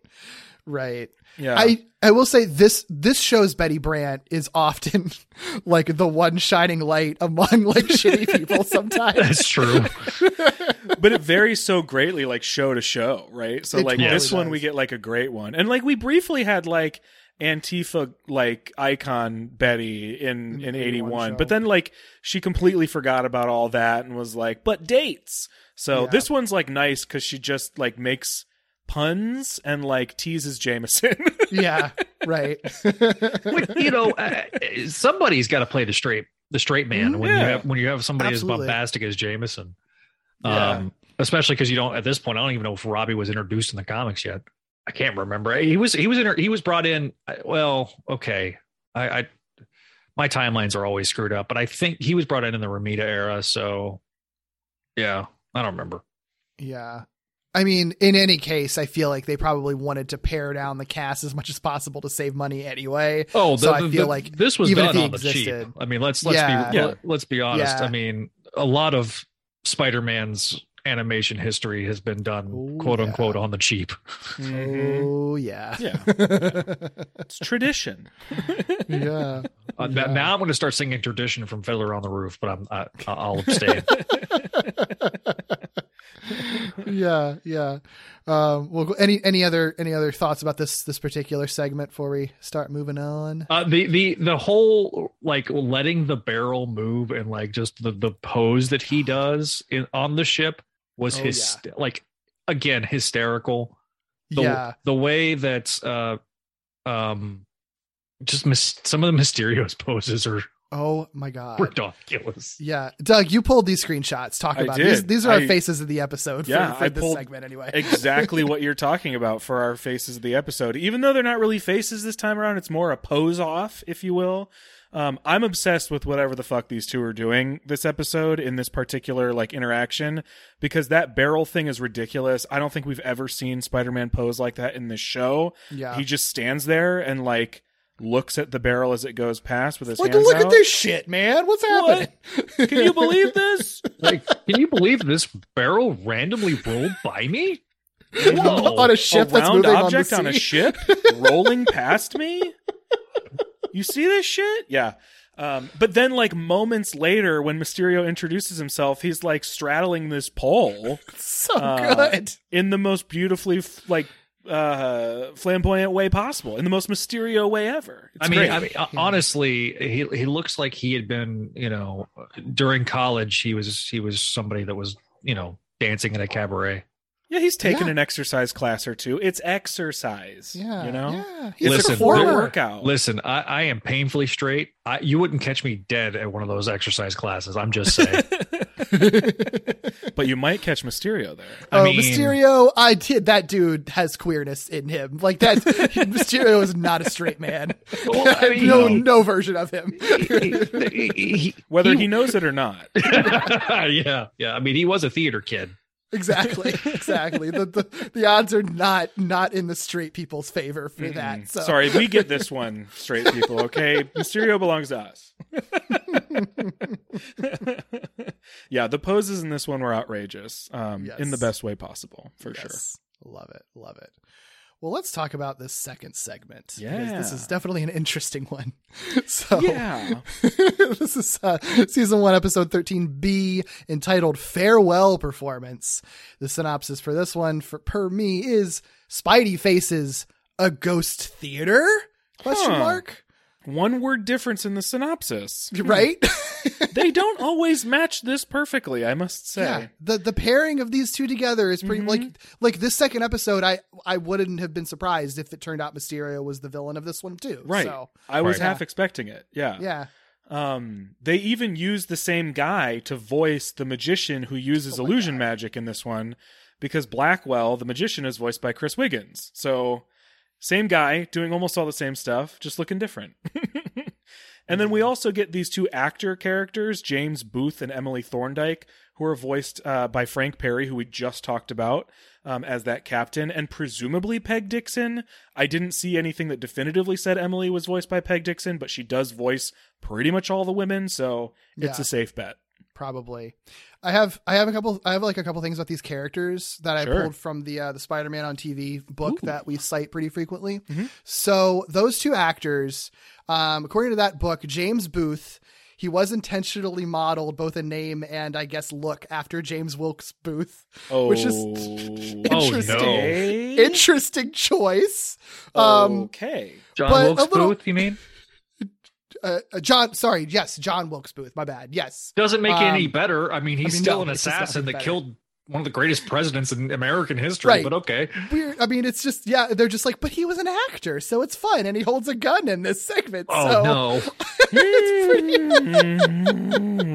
right. Yeah. I I will say this this show's Betty Brant is often *laughs* like the one shining light among like shitty people *laughs* sometimes. That's true. *laughs* but it varies so greatly like show to show right so It like totally this one we get like a great one and like we briefly had like antifa like icon betty in in 81 show. but then like she completely forgot about all that and was like but dates so Yeah. this one's like nice because she just like makes puns and like teases jameson *laughs* yeah, right. *laughs* But, you know, uh, somebody's got to play the straight the straight man when you have when you have somebody Absolutely. as bombastic as Jameson. Yeah. Um, especially because you don't at this point. I don't even know if Robbie was introduced in the comics yet. I can't remember. He was he was inter- he was brought in. Well, okay, I, I my timelines are always screwed up, but I think he was brought in in the Romita era. So yeah, I don't remember. Yeah. I mean, in any case, I feel like they probably wanted to pare down the cast as much as possible to save money anyway. Oh, So I the- feel the- like this was even if done he on the existed- cheap. I mean, let's let's Yeah. be Yeah. let, us be honest. Yeah. I mean, a lot of Spider-Man's animation history has been done Oh, quote yeah. unquote on the cheap. Mhm. Oh yeah. yeah *laughs* it's tradition *laughs* yeah. Uh, Yeah. Now I'm going to start singing tradition from Fiddler on the Roof, but I'm I, I'll abstain. *laughs* yeah, yeah. Um, well, any any other any other thoughts about this this particular segment before we start moving on? Uh, the the the whole like letting the barrel move and like just the the pose that he does in, on the ship was Oh, his like again hysterical. The, yeah, the way that uh um just mis- some of the Mysterios *laughs* poses are Oh my god. ridiculous. Yeah, Doug, you pulled these screenshots. Talk I about did. these. These are our I- faces of the episode. Yeah, for, for I this pulled segment anyway. exactly *laughs* what you're talking about for our faces of the episode. Even though they're not really faces this time around, it's more a pose off, if you will. Um, I'm obsessed with whatever the fuck these two are doing this episode in this particular like interaction because that barrel thing is ridiculous. I don't think we've ever seen Spider-Man pose like that in this show. Yeah. he just stands there and like looks at the barrel as it goes past with his like, hands look out. at this shit, man. What's happening? Can you believe *laughs* this? Like, can you believe this barrel randomly rolled by me? Whoa. on a ship a that's round moving object on on, a ship *laughs* rolling past me. You see this shit? Yeah. Um, but then, like moments later, when Mysterio introduces himself, he's like straddling this pole *laughs* so Uh, good. in the most beautifully, like, uh, flamboyant way possible, in the most Mysterio way ever. It's I mean, great. I mean, uh, honestly, he he looks like he had been, you know, during college. He was he was somebody that was, you know, dancing in a cabaret. yeah, he's taken Yeah. an exercise class or two. It's exercise. Yeah, you know, yeah. He's Listen, a it's a core performer. workout. Listen, I, I am painfully straight. I, you wouldn't catch me dead at one of those exercise classes. I'm just saying. *laughs* *laughs* but you might catch Mysterio there. I oh, mean- Mysterio! I did. That dude has queerness in him. Like that. *laughs* Mysterio is not a straight man. Well, I *laughs* mean, no, you no version of him. he- he- Whether he knows it or not. yeah, yeah. I mean, he was a theater kid. exactly, exactly. The, the the odds are not not in the straight people's favor for that. So. Sorry, we get this one, straight people. Okay, Mysterio belongs to us. Yeah, the poses in this one were outrageous, um, Yes. in the best way possible, for sure. Love it. Love it. Well, let's talk about this second segment. because This is definitely an interesting one. *laughs* So, Yeah. *laughs* this is uh, season one, episode 13B, entitled Farewell Performance. The synopsis for this one, for per me, is Spidey faces a ghost theater? Question Huh. mark. One word difference in the synopsis. *laughs* right? they don't always match this perfectly, I must say. Yeah, the the pairing of these two together is pretty like like this second episode. I I wouldn't have been surprised if it turned out Mysterio was the villain of this one too. Right. So I was Right. half expecting it. Yeah. yeah, Um, they even use the same guy to voice the magician who uses illusion magic in this one, because Blackwell, the magician, is voiced by Chris Wiggins. So, same guy doing almost all the same stuff, just looking different. *laughs* and then we also get these two actor characters, James Booth and Emily Thorndike, who are voiced uh, by Frank Perry, who we just talked about um, as that captain, and presumably Peg Dixon. I didn't see anything that definitively said Emily was voiced by Peg Dixon, but she does voice pretty much all the women, so it's Yeah. a safe bet. Probably. I have I have a couple I have like a couple things about these characters that I pulled from the uh, the Spider Man on TV book Ooh. that we cite pretty frequently. Mhm. So those two actors, um, according to that book, James Booth. He was intentionally modeled both a name and I guess look after James Wilkes Booth, Oh, which is Oh, *laughs* interesting. no. Interesting choice. Um, okay. John Wilkes little- Booth, you mean? Uh, uh, John, sorry, yes, John Wilkes Booth. My bad. Yes, Doesn't make it any Um, better. I mean, he's I mean, still no, an it's assassin that better. killed one of the greatest presidents in American history, Right. but okay. weird. I mean, it's just yeah. They're just like, but he was an actor, so it's fun, and he holds a gun in this segment. Oh, so no. *laughs* *laughs* *laughs*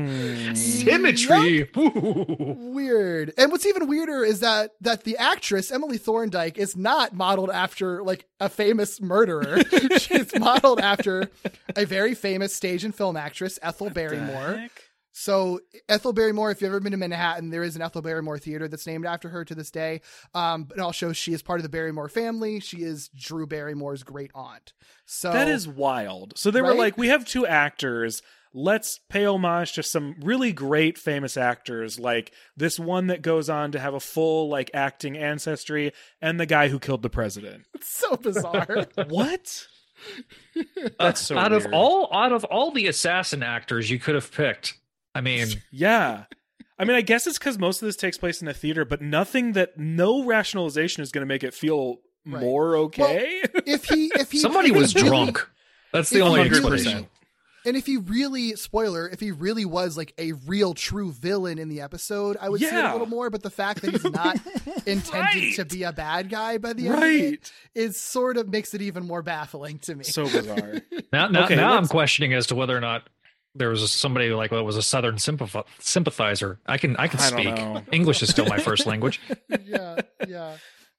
Symmetry. Ooh. weird. And what's even weirder is that that the actress Emily Thorndike is not modeled after like a famous murderer. *laughs* She's modeled after a very famous stage and film actress, Ethel Barrymore. So Ethel Barrymore, if you've ever been to Manhattan, there is an Ethel Barrymore theater that's named after her to this day. Um, but also she is part of the Barrymore family. She is Drew Barrymore's great aunt. So That is wild. So they were like, we have two actors. Let's pay homage to some really great famous actors, like this one that goes on to have a full like acting ancestry, and the guy who killed the president. *laughs* It's so bizarre. *laughs* What? *laughs* That's so out of all out of all the assassin actors you could have picked. I mean, Yeah. I mean, I guess it's because most of this takes place in a theater, but nothing that no rationalization is going to make it feel Right. more okay. if he if he somebody was drunk. That's the if only he really- explanation. And if he really, spoiler, if he really was like a real true villain in the episode, I would see it a little more. But the fact that he's not *laughs* intended to be a bad guy by the end of it right. is sort of makes it even more baffling to me. So bizarre. *laughs* Now, now, Okay, now I'm questioning as to whether or not there was somebody like that was a Southern sympathizer. sympathizer. I can I can I speak. know. English is still my first *laughs* language. yeah, yeah.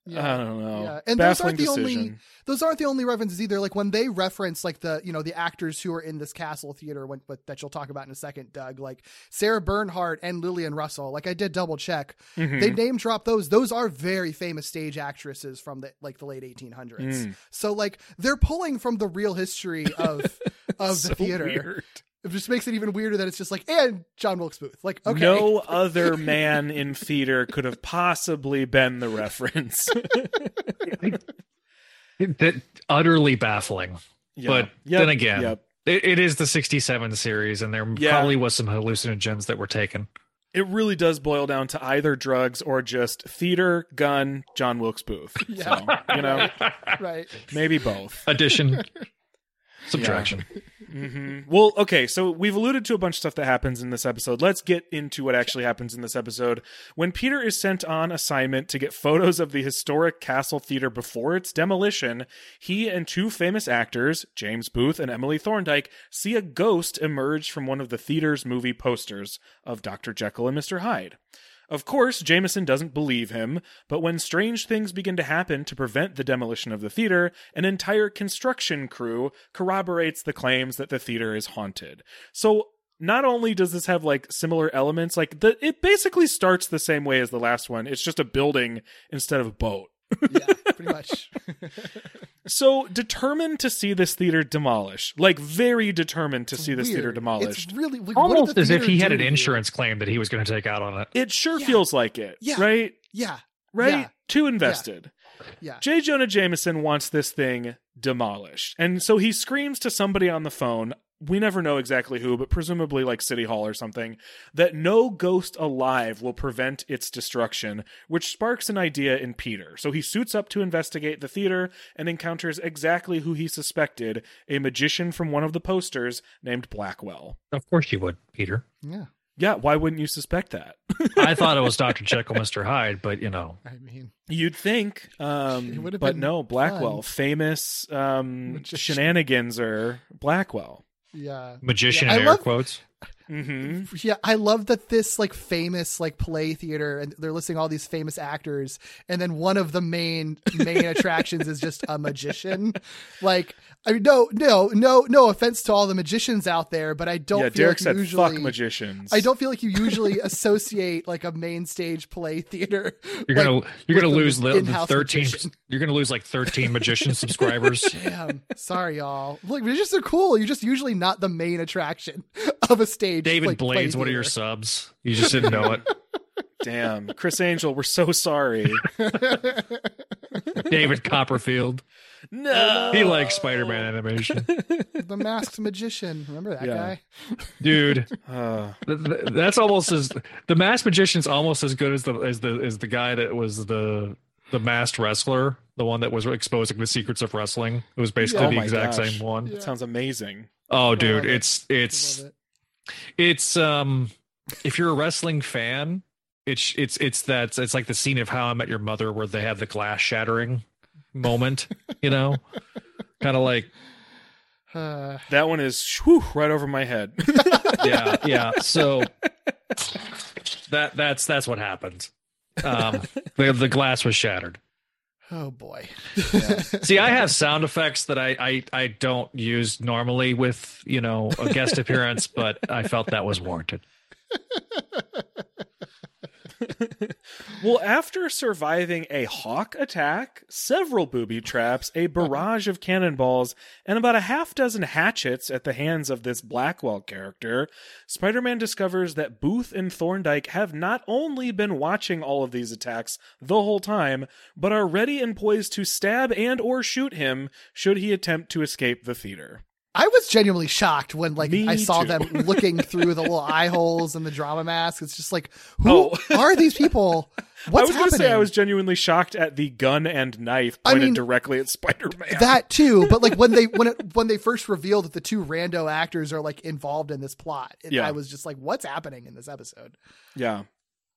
Yeah. I don't know. Yeah, and those aren't Baffling the only those aren't the only references either. Like when they reference like the you know the actors who are in this castle theater, when, but that you'll talk about in a second, Doug. Like Sarah Bernhardt and Lillian Russell. Like I did double check. Mhm. They name drop those. Those are very famous stage actresses from the like the late 1800s. Mm. So like they're pulling from the real history of *laughs* of So the theater. weird. It just makes it even weirder that it's just like and John Wilkes Booth. Like okay, No *laughs* other man in theater could have possibly been the reference. *laughs* that utterly baffling. Yeah. But Yep, then again, yep. it, it is the 67 series, and there Yeah. probably was some hallucinogens that were taken. it really does boil down to either drugs or just theater, gun, John Wilkes Booth. *laughs* Yeah. So, you know, right. maybe both. Addition, subtraction. hmm Well, okay, so we've alluded to a bunch of stuff that happens in this episode. Let's get into what actually happens in this episode. When Peter is sent on assignment to get photos of the historic Castle Theater before its demolition, he and two famous actors, James Booth and Emily Thorndike, see a ghost emerge from one of the theater's movie posters of Dr. Jekyll and Mr. Hyde. Of course, Jameson doesn't believe him, but when strange things begin to happen to prevent the demolition of the theater, an entire construction crew corroborates the claims that the theater is haunted. So, not only does this have like similar elements, like the it basically starts the same way as the last one. It's just a building instead of a boat. Yeah, pretty much. *laughs* So, determined to see this theater demolished, like very determined to see this theater demolished. It's really like, Almost the as if he had an to you? insurance claim that he was going to take out on it. It sure Yeah. feels like it, Yeah. right? Yeah, Right? Yeah. Too invested. yeah. J. Jonah Jameson wants this thing demolished. And so he screams to somebody on the phone, we never know exactly who, but presumably like City Hall or something, that no ghost alive will prevent its destruction, which sparks an idea in Peter. So he suits up to investigate the theater and encounters exactly who he suspected a magician from one of the posters named Blackwell. Of course you would, Peter. Yeah. Yeah, why wouldn't you suspect that? I thought it was *laughs* Dr. Jekyll, Mr. Hyde, but you know. I mean, You'd think, It um, would've but been no, Blackwell, fun. famous um, Magician. shenanigans are Blackwell. Yeah. Magician Yeah, I air love- quotes. Hmm Yeah, I love that this like famous like play theater and they're listing all these famous actors and then one of the main main *laughs* attractions is just a magician. Like I mean no no no no offense to all the magicians out there, but I don't Yeah, feel Derek like said, usually "Fuck magicians." I don't feel like you usually *laughs* associate like a main stage play theater. You're gonna like, you're gonna lose li- the thirteen. magician. You're gonna lose like thirteen magician *laughs* subscribers. Damn, sorry y'all. Like magicians are cool. You're just usually not the main attraction of a stage. David like, play Blades, what are your subs? You just didn't know it. *laughs* Damn, Criss Angel, we're so sorry. *laughs* David Copperfield. no, He likes Spider-Man animation, *laughs* the masked magician? Remember that Yeah. guy? dude. Uh, th- th- That's almost as the masked magician's almost as good as the as the as the guy that was the the masked wrestler, the one that was exposing the secrets of wrestling. It was basically Oh the my exact gosh. same one. that sounds amazing. Oh, dude, it. it's it's it. It's um if you're a wrestling fan it's it's it's that it's like the scene of how i met your mother where they have the glass shattering moment you know? *laughs* Kind of like Uh, *sighs* That one is whew, right over my head. *laughs* yeah yeah so *laughs* that that's that's what happened. Um the, the glass was shattered oh boy. *laughs* see i have sound effects that I, I i don't use normally with you know a guest appearance but i felt that was warranted *laughs* *laughs* Well, after surviving a hawk attack, several booby traps, a uh-huh. barrage of cannonballs, and about a half dozen hatchets at the hands of this Blackwell character, Spider Man discovers that Booth and Thorndyke have not only been watching all of these attacks the whole time, but are ready and poised to stab and or shoot him should he attempt to escape the theater. I was genuinely shocked when like Me I saw too. them *laughs* looking through the little eye holes and the drama mask. It's just like, who Oh. are these people? *laughs* What's I was going to happening? say I was genuinely shocked at the gun and knife I pointed mean, directly at Spider Man. that too, but like when they when it, *laughs* when they first revealed that the two rando actors are like involved in this plot, it, Yeah. I was just like, what's happening in this episode? Yeah.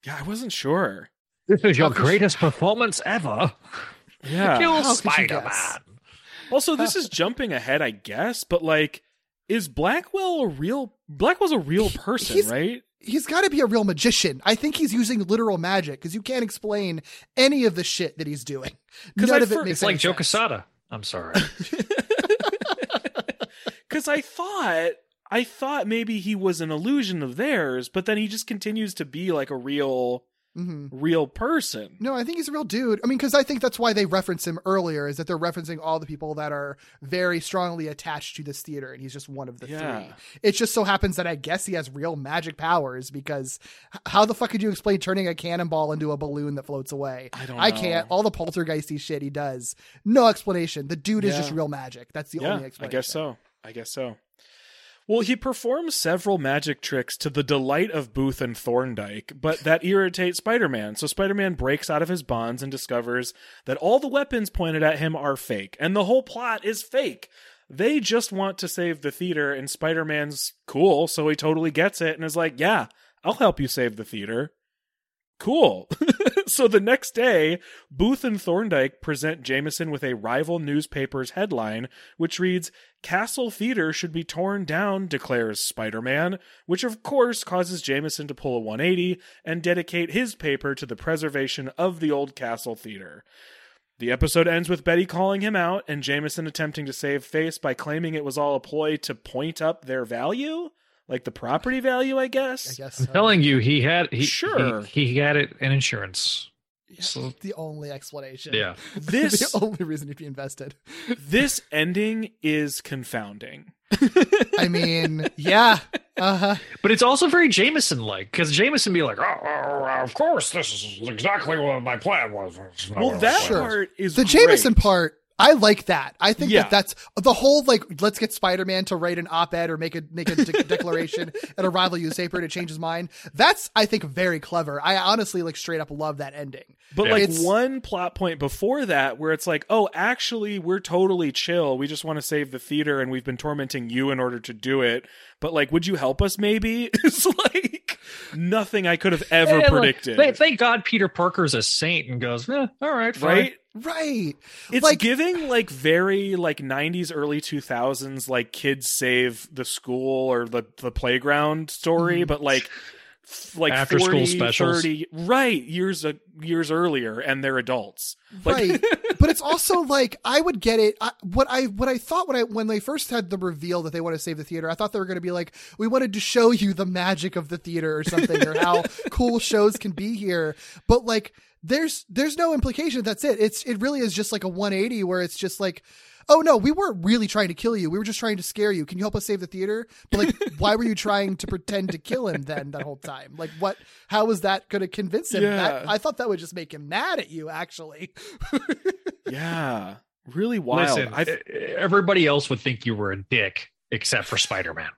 Yeah, I wasn't sure. this is your greatest performance ever Yeah. kill How spider-man guess? Also, this *laughs* is jumping ahead, I guess, but like, is Blackwell a real? Blackwell's a real person, he's- right? He's got to be a real magician. I think he's using literal magic because you can't explain any of the shit that he's doing. 'Cause None I of it fir- makes it's like any joe sense. Quesada. i'm sorry *laughs* *laughs* Because I thought, I thought maybe he was an illusion of theirs, but then he just continues to be like a real, Mhm. real person. No, I think he's a real dude. I mean, because I think that's why they reference him earlier, is that they're referencing all the people that are very strongly attached to this theater, and he's just one of the Yeah. three. It just so happens that I guess he has real magic powers because how the fuck could you explain turning a cannonball into a balloon that floats away? I don't I know. can't. All the poltergeisty shit he does, no explanation. The dude is just real magic. That's the yeah, only explanation. I guess so. I guess so. Well, he performs several magic tricks to the delight of Booth and Thorndyke, but that irritates Spider Man. So Spider Man breaks out of his bonds and discovers that all the weapons pointed at him are fake, and the whole plot is fake. They just want to save the theater, and Spider Man's cool, so he totally gets it and is like, Yeah, I'll help you save the theater. Cool. *laughs* *laughs* so the next day, Booth and Thorndyke present Jameson with a rival newspaper's headline, which reads, Castle Theater should be torn down, declares Spider Man, which of course causes Jameson to pull a 180 and dedicate his paper to the preservation of the old Castle Theater. The episode ends with Betty calling him out and Jameson attempting to save face by claiming it was all a ploy to point up their value? Like the property value, I guess? I guess i'm telling you he had he Sure. he, he had it in insurance Yeah, so- the only explanation. yeah *laughs* This the *laughs* only reason to be invested. this ending is confounding. *laughs* I mean, yeah. Uh huh. But it's also very Jameson like because Jameson be like, oh, oh, oh, of course, this is exactly what my plan was. Well, that Sure. part is The great. Jameson part, I like that. I think Yeah. that that's the whole like let's get Spider-Man to write an op-ed or make a make a de- *laughs* declaration at a rival newspaper to change his mind. That's I think very clever. I honestly like straight up love that ending. But like It's- one plot point before that, where it's like, oh, actually, we're totally chill. We just want to save the theater, and we've been tormenting you in order to do it. But like, would you help us? Maybe *laughs* it's like nothing I could have ever And, like, predicted. Thank, thank God Peter Parker's a saint and goes, eh, all right, fine. right? Right. It's like giving like very like 90s early 2000s like kids save the school or the the playground story Mm-hmm. but like like After 40, school specials. 30 right years a, years earlier and they're adults Like- right *laughs* but it's also like i would get it I, what i what i thought when i when they first had the reveal that they want to save the theater i thought they were going to be like we wanted to show you the magic of the theater or something or how *laughs* cool shows can be here. But like there's there's no implication that's it. It's it really is just like a 180 where it's just like oh no we weren't really trying to kill you. We were just trying to scare you. Can you help us save the theater? But like *laughs* why were you trying to pretend to kill him then that whole time? Like what how was that going to convince him? Yeah. That- i thought that would just make him mad at you actually. *laughs* Yeah. Really wild. Listen, everybody else would think you were a dick except for Spider-Man.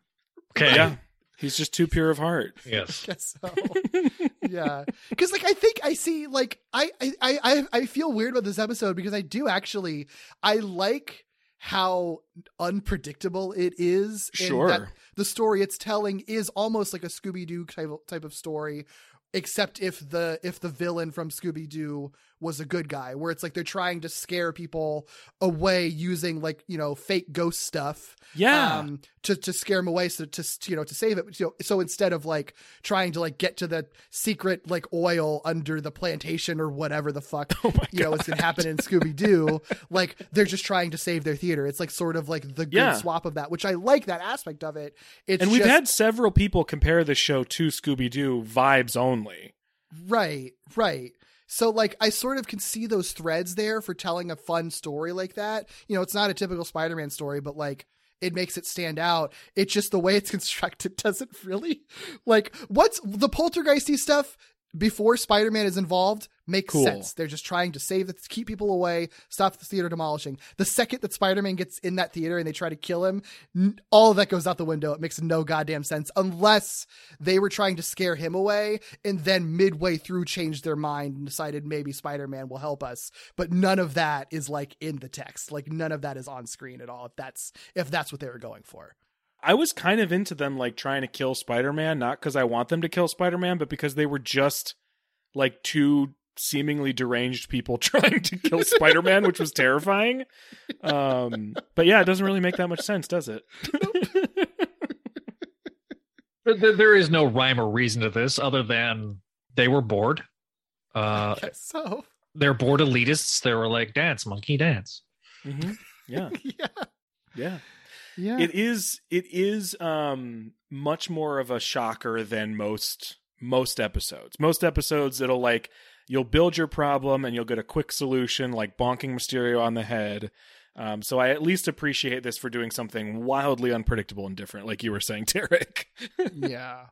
Okay. yeah he's just too pure of heart Yes. guess so. *laughs* yeah, because like I think I see like I I I I feel weird about this episode because I do actually I like how unpredictable it is. and Sure. that the story it's telling is almost like a Scooby Doo type of, type of story. Except if the if the villain from Scooby Doo was a good guy, where it's like they're trying to scare people away using like you know fake ghost stuff, yeah um, to to scare them away, so to you know to save it. Know, so instead of like trying to like get to the secret like oil under the plantation or whatever the fuck *laughs* you know is gonna happen in Scooby Doo, like they're just trying to save their theater. It's like sort of like the good Yeah. swap of that, which I like that aspect of it. It's and we've just- had several people compare the show to scooby-doo vibes only Right, right. So like I sort of can see those threads there for telling a fun story like that. You know, it's not a typical Spider-Man story, but like it makes it stand out. It's just the way it's *laughs* constructed doesn't really like what's the poltergeisty stuff before Spider-Man is involved makes Cool. sense. They're just trying to save the keep people away, stop the theater demolishing. The second that Spider-Man gets in that theater and they try to kill him, n- all of that goes out the window. It makes no goddamn sense unless they were trying to scare him away and then midway through changed their mind and decided maybe Spider-Man will help us. But none of that is like in the text. Like none of that is on screen at all. If that's if that's what they were going for. I was kind of into them like trying to kill Spider-Man, not because I want them to kill Spider-Man, but because they were just like two seemingly deranged people *laughs* trying to kill Spider-Man, which was terrifying. Um, but yeah, it doesn't really make that much sense, does it? *laughs* There- there- there is no rhyme or reason to this other than they were bored. Uh, so they're bored elitists. They were like, dance, monkey, dance. hmm *laughs* Yeah, yeah. yeah. Yeah. It is. It is um much more of a shocker than most most episodes. Most episodes, it'll like you'll build your problem and you'll get a quick solution, like bonking Mysterio on the head. Um, so I at least appreciate this for doing something wildly unpredictable and different, like you were saying, *laughs* Tarek. yeah.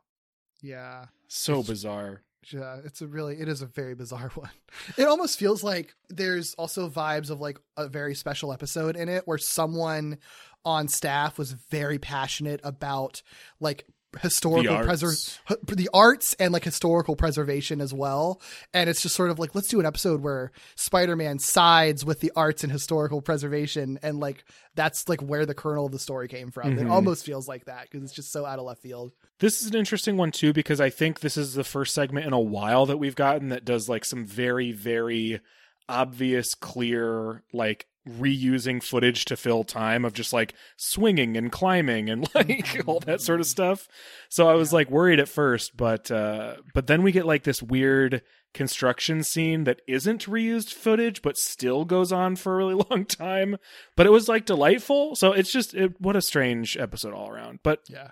Yeah. so bizarre. Yeah, it's a really it is a very bizarre *laughs* one. It almost feels like there's also vibes of like a very special episode in it where someone on staff was very passionate about like historical The preser- the arts and like historical preservation as well. And it's just sort of like let's do an episode where spider-man sides with the arts and historical preservation and like that's like where the kernel of the story came from. It Mhm. almost feels like that because it's just so out of left field. This is an interesting one too because I think this is the first segment in a while that we've gotten that does like some very very obvious clear like reusing footage to fill time of just like swinging and climbing and *laughs* like all that sort of stuff. So I was like worried at first, but uh but then we get like this weird construction scene that isn't reused footage but still goes on for a really *laughs* long time. But it was like delightful. So it's just it, what a strange episode all around. But yeah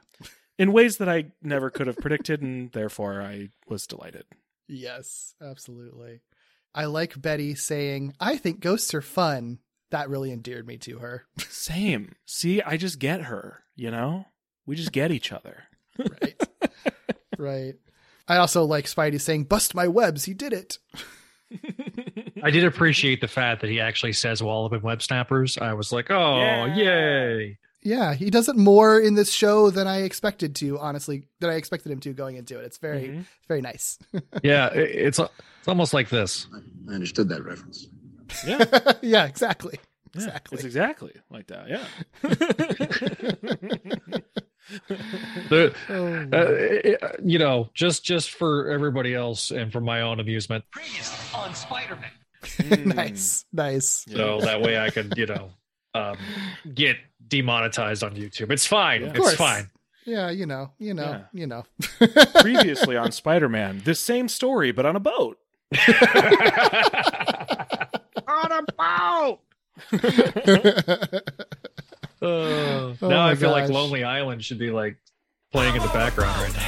in ways that I never could have predicted, and therefore I was delighted. Yes, absolutely. I like Betty saying, I think ghosts are fun. That really endeared me to her. Same. See, I just get her, you know? We just get each other. right. right. I also like Spidey saying, Bust my webs, he did it. I did appreciate the fact that he actually says wallop and web snappers. I was like, oh, Yeah. yay. Yeah, he does it more in this show than I expected to. Honestly, than I expected him to going into it. It's very, Mhm. very nice. *laughs* Yeah, it- it's it's almost like this. I understood that reference. Yeah, *laughs* yeah, exactly. yeah, Exactly. It's exactly like that. Yeah. *laughs* The, Oh, uh, it- you know, just just for everybody else and for my own amusement, Previously on Spider-Man. Mm. *laughs* nice, nice. so that way I could, you know, um, get demonetized on YouTube. It's fine. Of it's course. fine. Yeah, you know, you know, Yeah. you know. Previously on Spider-Man, this same story but on a boat. On a boat. *laughs* Uh, Oh now my I feel like. Lonely Island should be like playing in the background right now.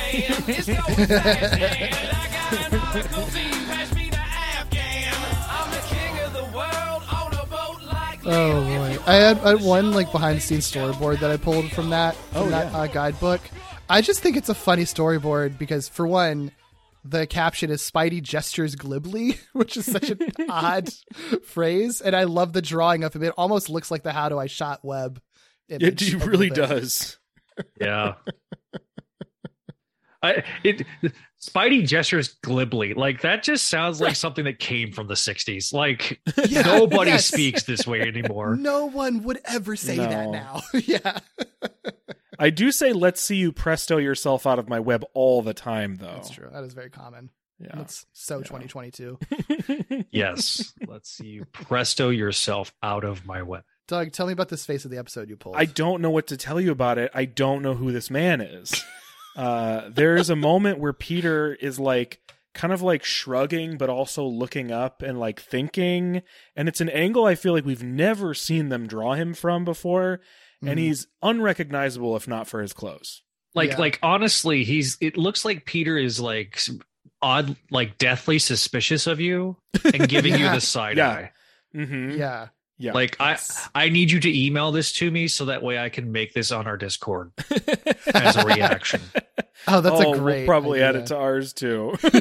*laughs* Oh boy, I had, I had one like behind the scenes storyboard that I pulled from that from Oh, that yeah. uh, guidebook. I just think it's a funny storyboard because for one, the caption is Spidey gestures glibly, *laughs* which is such an *laughs* odd phrase, and I love the drawing of him. It almost looks like the "How do I shot web." It, image it really does. *laughs* Yeah. I it Spidey gestures glibly. Like that just sounds like something that came from the 60s. Like Yeah, nobody yes. speaks this way anymore. No one would ever say that now. yeah, I do say let's see you presto yourself out of my web all the time though. that's true. That is very common. Yeah. That's so 2022. *laughs* Yes. Let's see you presto yourself out of my web. Doug, tell me about this face of the episode you pulled. I don't know what to tell you about it. I don't know who this man is. *laughs* uh, there is a moment where Peter is like kind of like shrugging, but also looking up and like thinking. And it's an angle I feel like we've never seen them draw him from before. And Mhm. he's unrecognizable if not for his clothes. Like Yeah. like honestly, he's it looks like Peter is like odd like deathly suspicious of you and *laughs* giving you the side Yeah. eye. Mm-hmm. yeah. Yeah. Like I I need you to email this to me so that way I can make this on our Discord *laughs* as a reaction. *laughs* Oh, that's oh, a great. We'll probably add it to ours too. *laughs*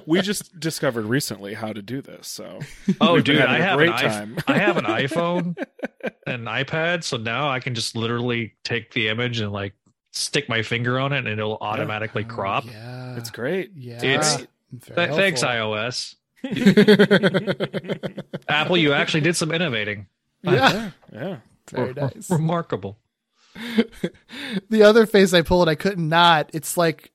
*laughs* we just discovered recently how to do this, so Oh, We've dude, having I a have great an time. I have an *laughs* iPhone and an iPad, so now I can just literally take the image and like stick my finger on it, and it'll automatically Oh, crop. Yeah, it's great. Yeah, It's- Th- thanks, iOS. Apple, you actually did some innovating. Yeah, Yeah. very Re- nice. Remarkable. *laughs* the other face I pulled, I could not. It's like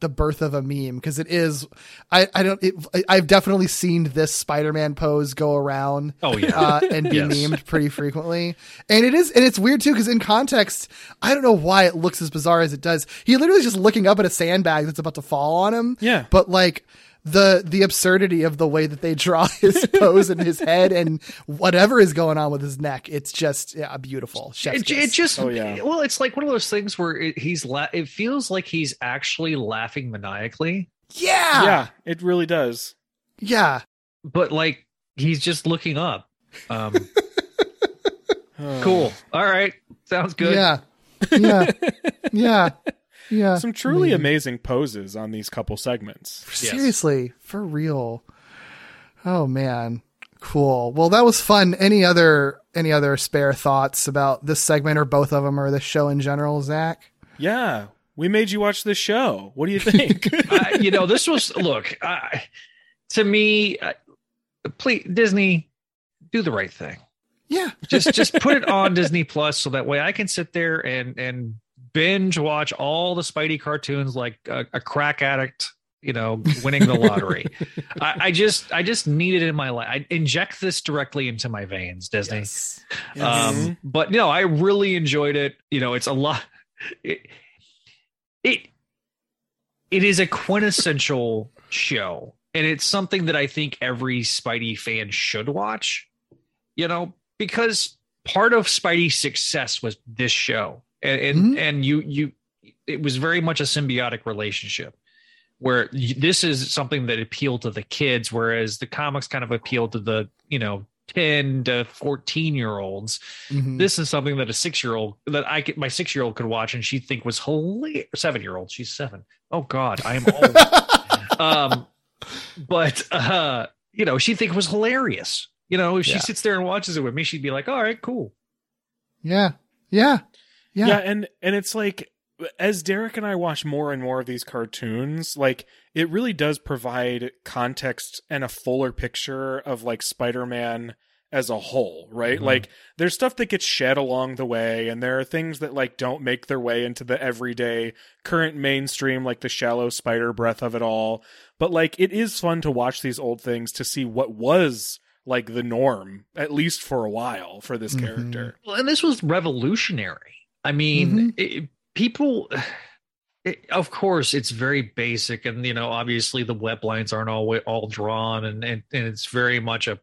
the birth of a meme because it is. I I don't. It, I've definitely seen this Spider-Man pose go around. Oh yeah. Uh, and be *laughs* Yes. memed pretty frequently, and it is, and it's weird too because in context, I don't know why it looks as bizarre as it does. He literally is just looking up at a sandbag that's about to fall on him, Yeah. but like the the absurdity of the way that they draw *laughs* his pose and his head and whatever is going on with his neck, it's just yeah, beautiful. Chef's It, it just Oh, yeah. well, it's like one of those things where it, he's la- it feels like he's actually laughing maniacally, yeah, Yeah, it really does. yeah. but like he's just looking up. Um, *laughs* Oh. cool. All right, sounds good. Yeah. Yeah. yeah. Yeah. Some truly Maybe. amazing poses on these couple segments. Yes. Seriously, for real. Oh man. Cool. Well, that was fun. Any other any other spare thoughts about this segment or both of them or the show in general, Zach? Yeah, we made you watch this show. What do you think? *laughs* *laughs* I, you know, this was look I, to me. Uh, please, Disney, do the right thing. Yeah. Just just put it *laughs* on Disney Plus so that way I can sit there and and binge watch all the Spidey cartoons like a, a crack addict. You know, winning the lottery. *laughs* I, I just I just need it in my life. I inject this directly into my veins, Disney. Yes. Um, but no, I really enjoyed it. You know, it's a lot. *laughs* It, it it is a quintessential show, and it's something that I think every Spidey fan should watch. You know, because part of Spidey's success was this show, and and, Mhm. and you you it was very much a symbiotic relationship where this is something that appealed to the kids whereas the comics kind of appealed to the you know 10 to 14 year olds Mhm. this is something that a six year old that i could my six year old could watch and she'd think was hilarious seven year old she's seven. Oh god i am old *laughs* um but uh you know, she'd think it was hilarious. You know, if she Yeah. sits there and watches it with me, she'd be like, "All right, cool." Yeah. Yeah. Yeah. yeah and and it's like as derek and i watch more and more of these cartoons like it really does provide context and a fuller picture of like spider-man as a whole right Mhm. like there's stuff that gets shed along the way and there are things that like don't make their way into the everyday current mainstream like the shallow spider breath of it all but like it is fun to watch these old things to see what was like the norm at least for a while for this Mhm. character Well, and this was revolutionary. I mean, it, people. It, of course, it's very basic, and you know, obviously, the web lines aren't all all drawn, and and, and it's very much a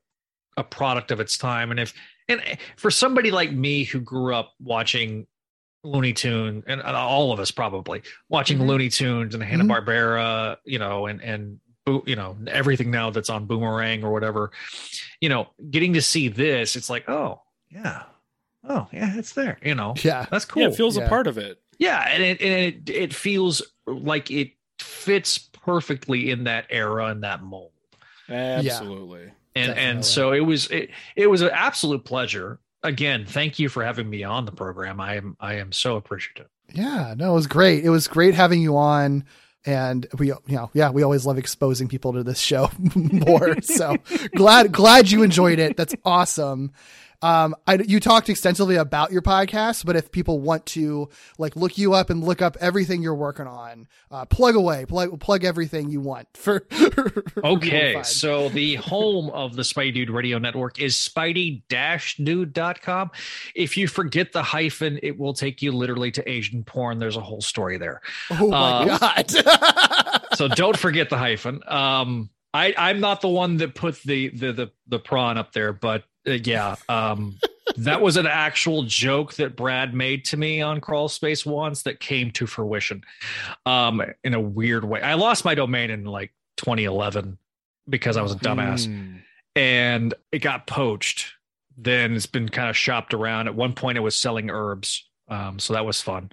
a product of its time. And if and for somebody like me who grew up watching Looney Tune, and and all of us probably watching Mhm. Looney Tunes and Hanna Barbera, you know, and and you know everything now that's on Boomerang or whatever, you know, getting to see this, it's like, oh yeah, oh yeah, it's there, you know, Yeah. that's cool. yeah it feels Yeah. a part of it Yeah, and it and it it feels like it fits perfectly in that era and that mold. absolutely And Definitely. and so it was it, it was an absolute pleasure. Again, thank you for having me on the program. I am I am so appreciative. Yeah, no, it was great. It was great having you on. And we, you know, yeah, we always love exposing people to this show *laughs* more. so *laughs* glad, glad you enjoyed it. That's awesome. Um, I, you talked extensively about your podcast, but if people want to like look you up and look up everything you're working on, uh, plug away, plug, plug everything you want *laughs* for. for people to Okay, so the home of the Spidey Dude Radio Network is spidey-dude.com. If you forget the hyphen, it will take you literally to Asian porn. There's a whole story there. oh my uh, God. *laughs* so don't forget the hyphen. Um, I, I'm not the one that put the the the, the prawn up there, but uh, yeah, um, that was an actual joke that Brad made to me on Crawl Space once that came to fruition, um, in a weird way. I lost my domain in like 2011 because I was a dumbass, Hmm. and it got poached. Then it's been kind of shopped around. At one point, it was selling herbs, um, so that was fun.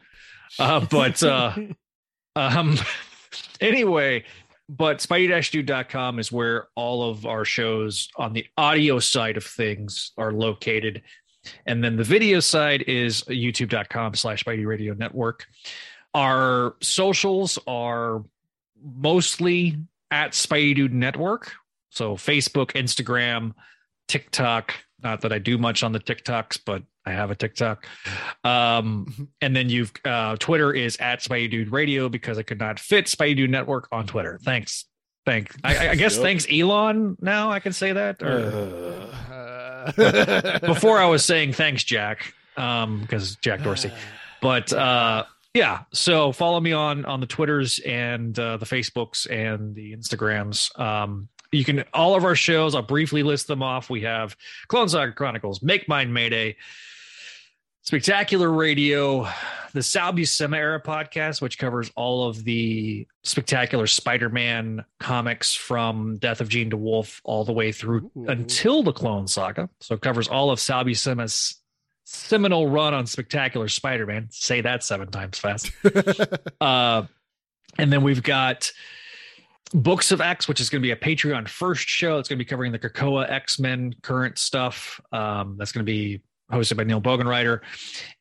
Uh, but uh, *laughs* um, *laughs* anyway, but spidey-dude.com is where all of our shows on the audio side of things are located. And then the video side is youtube.com slash Spidey Radio Network. Our socials are mostly at Spidey Dude Network. So Facebook, Instagram, TikTok. Not that I do much on the TikToks, but I have a TikTok. Um, and then you've uh, Twitter is at Spidey Dude Radio because I could not fit Spidey Dude Network on Twitter. Thanks. Thank. I, I guess Yep. thanks Elon. Now I can say that. Or Uh, *laughs* before I was saying thanks Jack, um, because Jack Dorsey. *sighs* But uh, yeah. So follow me on on the Twitters and uh, the Facebooks and the Instagrams. Um, you can all of our shows. I'll briefly list them off. We have Clone Saga Chronicles, Make Mine Mayday, Spectacular Radio, the Sal Buscema era podcast, which covers all of the spectacular Spider-Man comics from Death of Jean DeWolff all the way through Ooh. until the Clone Saga. So it covers all of Sal Buscema's seminal run on Spectacular Spider-Man. Say that seven times fast. *laughs* uh, and then we've got Books of X, which is going to be a Patreon first show. It's going to be covering the Krakoa X Men current stuff. Um, that's going to be hosted by Neil Bogenreiter.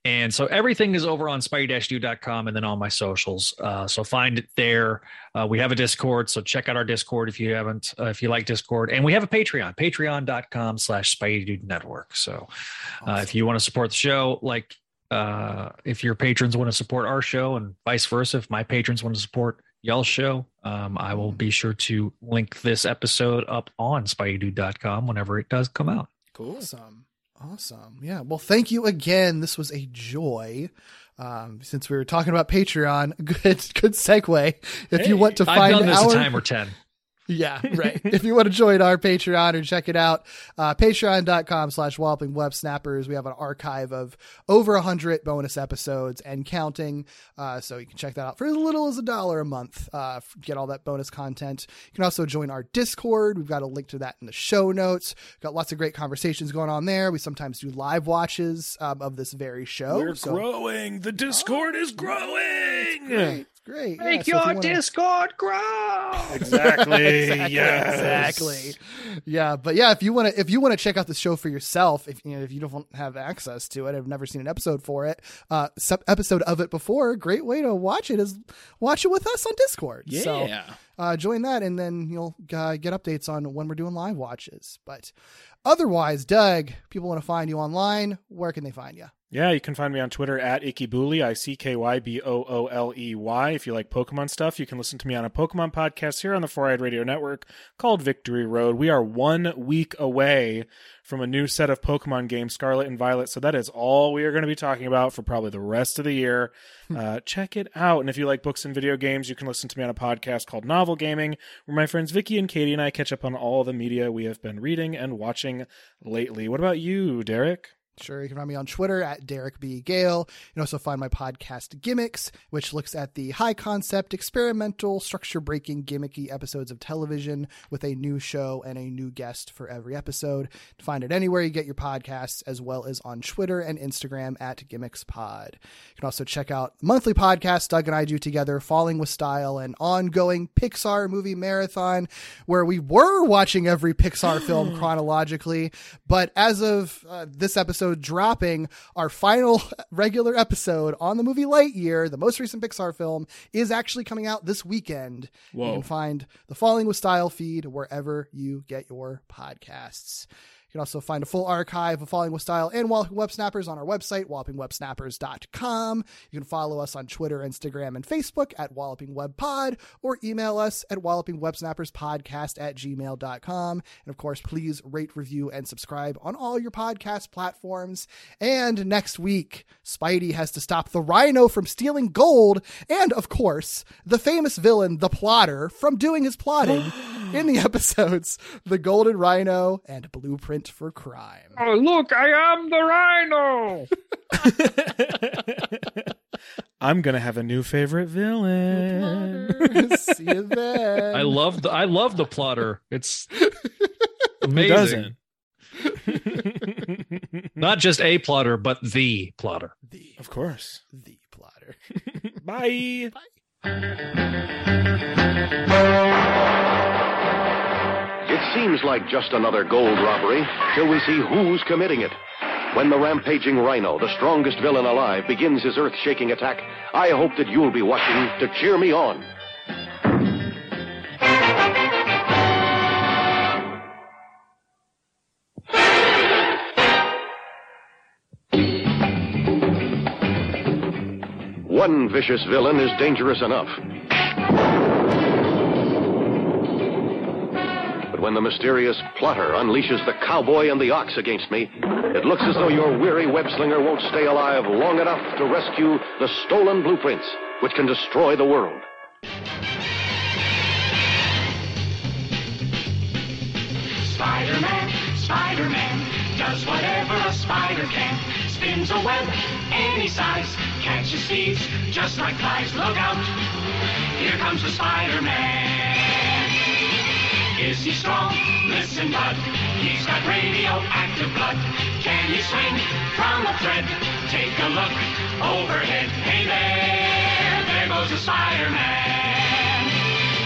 And so everything is over on spidey-dude.com and then on my socials. Uh, so find it there. Uh, we have a Discord, so check out our Discord if you haven't, uh, if you like Discord. And we have a Patreon, patreon.com slash Spidey Network. So uh, if you want to support the show, like uh, if your patrons want to support our show and vice versa, if my patrons want to support y'all's show, um, I will be sure to link this episode up on spideydude.com whenever it does come out. cool. Awesome. Awesome. Yeah. Well, thank you again. This was a joy. Um, since we were talking about Patreon, *laughs* good, good segue. If you want to I've find done this our, a time or 10. Yeah, *laughs* right. if you want to join our Patreon or check it out, uh, patreon.com slash walloping web snappers. We have an archive of over a hundred bonus episodes and counting. Uh, so you can check that out for as little as a dollar a month, uh, get all that bonus content. You can also join our Discord. We've got a link to that in the show notes. Got lots of great conversations going on there. We sometimes do live watches, um, of this very show. We're So- growing. The Discord is growing. Great. Great. Make yeah, so if your you wanna- Discord grow. Exactly. *laughs* exactly, yes. exactly. Yeah, but yeah, if you want to, if you want to check out the show for yourself, if you know, if you don't have access to it, I've never seen an episode for it, uh, sub- episode of it before. Great way to watch it is watch it with us on Discord. Yeah. So, Yeah. uh, join that, and then you'll uh, get updates on when we're doing live watches. But otherwise, Doug, people want to find you online. Where can they find you? Yeah, you can find me on Twitter at Ikkybooley, I C K Y B O O L E Y. If you like Pokemon stuff, you can listen to me on a Pokemon podcast here on the 4i Radio Network called Victory Road. We are one week away from a new set of Pokemon games, Scarlet and Violet. So that is all we are going to be talking about for probably the rest of the year. uh, check it out. And if you like books and video games, you can listen to me on a podcast called Novel Gaming, where my friends Vicky and Katie and I catch up on all the media we have been reading and watching lately. What about you, Derek? Sure, you can find me on Twitter at Derek B. Gale. You can also find my podcast Gimmicks, which looks at the high concept, experimental, structure breaking, gimmicky episodes of television with a new show and a new guest for every episode. Find it anywhere you get your podcasts, as well as on Twitter and Instagram at Gimmicks Pod. You can also check out monthly podcasts Doug and I do together, Falling with Style, an ongoing Pixar movie marathon where we were watching every Pixar film *gasps* chronologically. But as of uh, this episode dropping, our final *laughs* regular episode on the movie Lightyear, the most recent Pixar film, is actually coming out this weekend. You can find the Falling with Style feed wherever you get your podcasts. You can also find a full archive of Falling with Style and Walloping Web Snappers on our website, wallopingwebsnappers.com. You can follow us on Twitter, Instagram, and Facebook at Walloping Web Pod, or email us at wallopingwebsnapperspodcast at gmail.com. And of course, please rate, review, and subscribe on all your podcast platforms. And next week, Spidey has to stop the rhino from stealing gold, and of course, the famous villain, the plotter, from doing his plotting *gasps* in the episodes The Golden Rhino and Blueprint for Crime. Oh, look, I am the rhino. *laughs* I'm gonna have a new favorite villain. *laughs* See you then. I love the I love the plotter. It's *laughs* Who amazing. doesn't? Not just a plotter, but the plotter. the, of course. the plotter. Bye. It seems like just another gold robbery till we see who's committing it. When the rampaging rhino, the strongest villain alive, begins his earth shaking attack, I hope that you'll be watching to cheer me on. One vicious villain is dangerous enough. But when the mysterious plotter unleashes the cowboy and the ox against me, it looks as though your weary web slinger won't stay alive long enough to rescue the stolen blueprints, which can destroy the world. Spider-Man, Spider-Man, does whatever a spider can. Spins a web any size, catches thieves just like flies. Look out, here comes the Spider-Man. Is he strong? Listen, bud, he's got radioactive blood. Can he swing from a thread? Take a look overhead. Hey there, there goes the Spider-Man.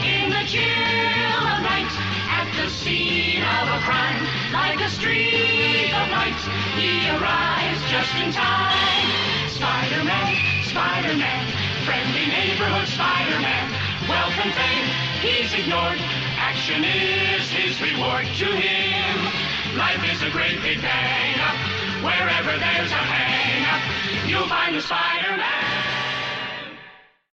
In the chill of night, at the scene of a crime, like a streak of light, he arrives just in time. Spider-Man, Spider-Man, friendly neighborhood Spider-Man, and fame he's ignored. Action is his reward to him. Life is a great big hang up. Wherever there's a hang you'll find the Spider-Man.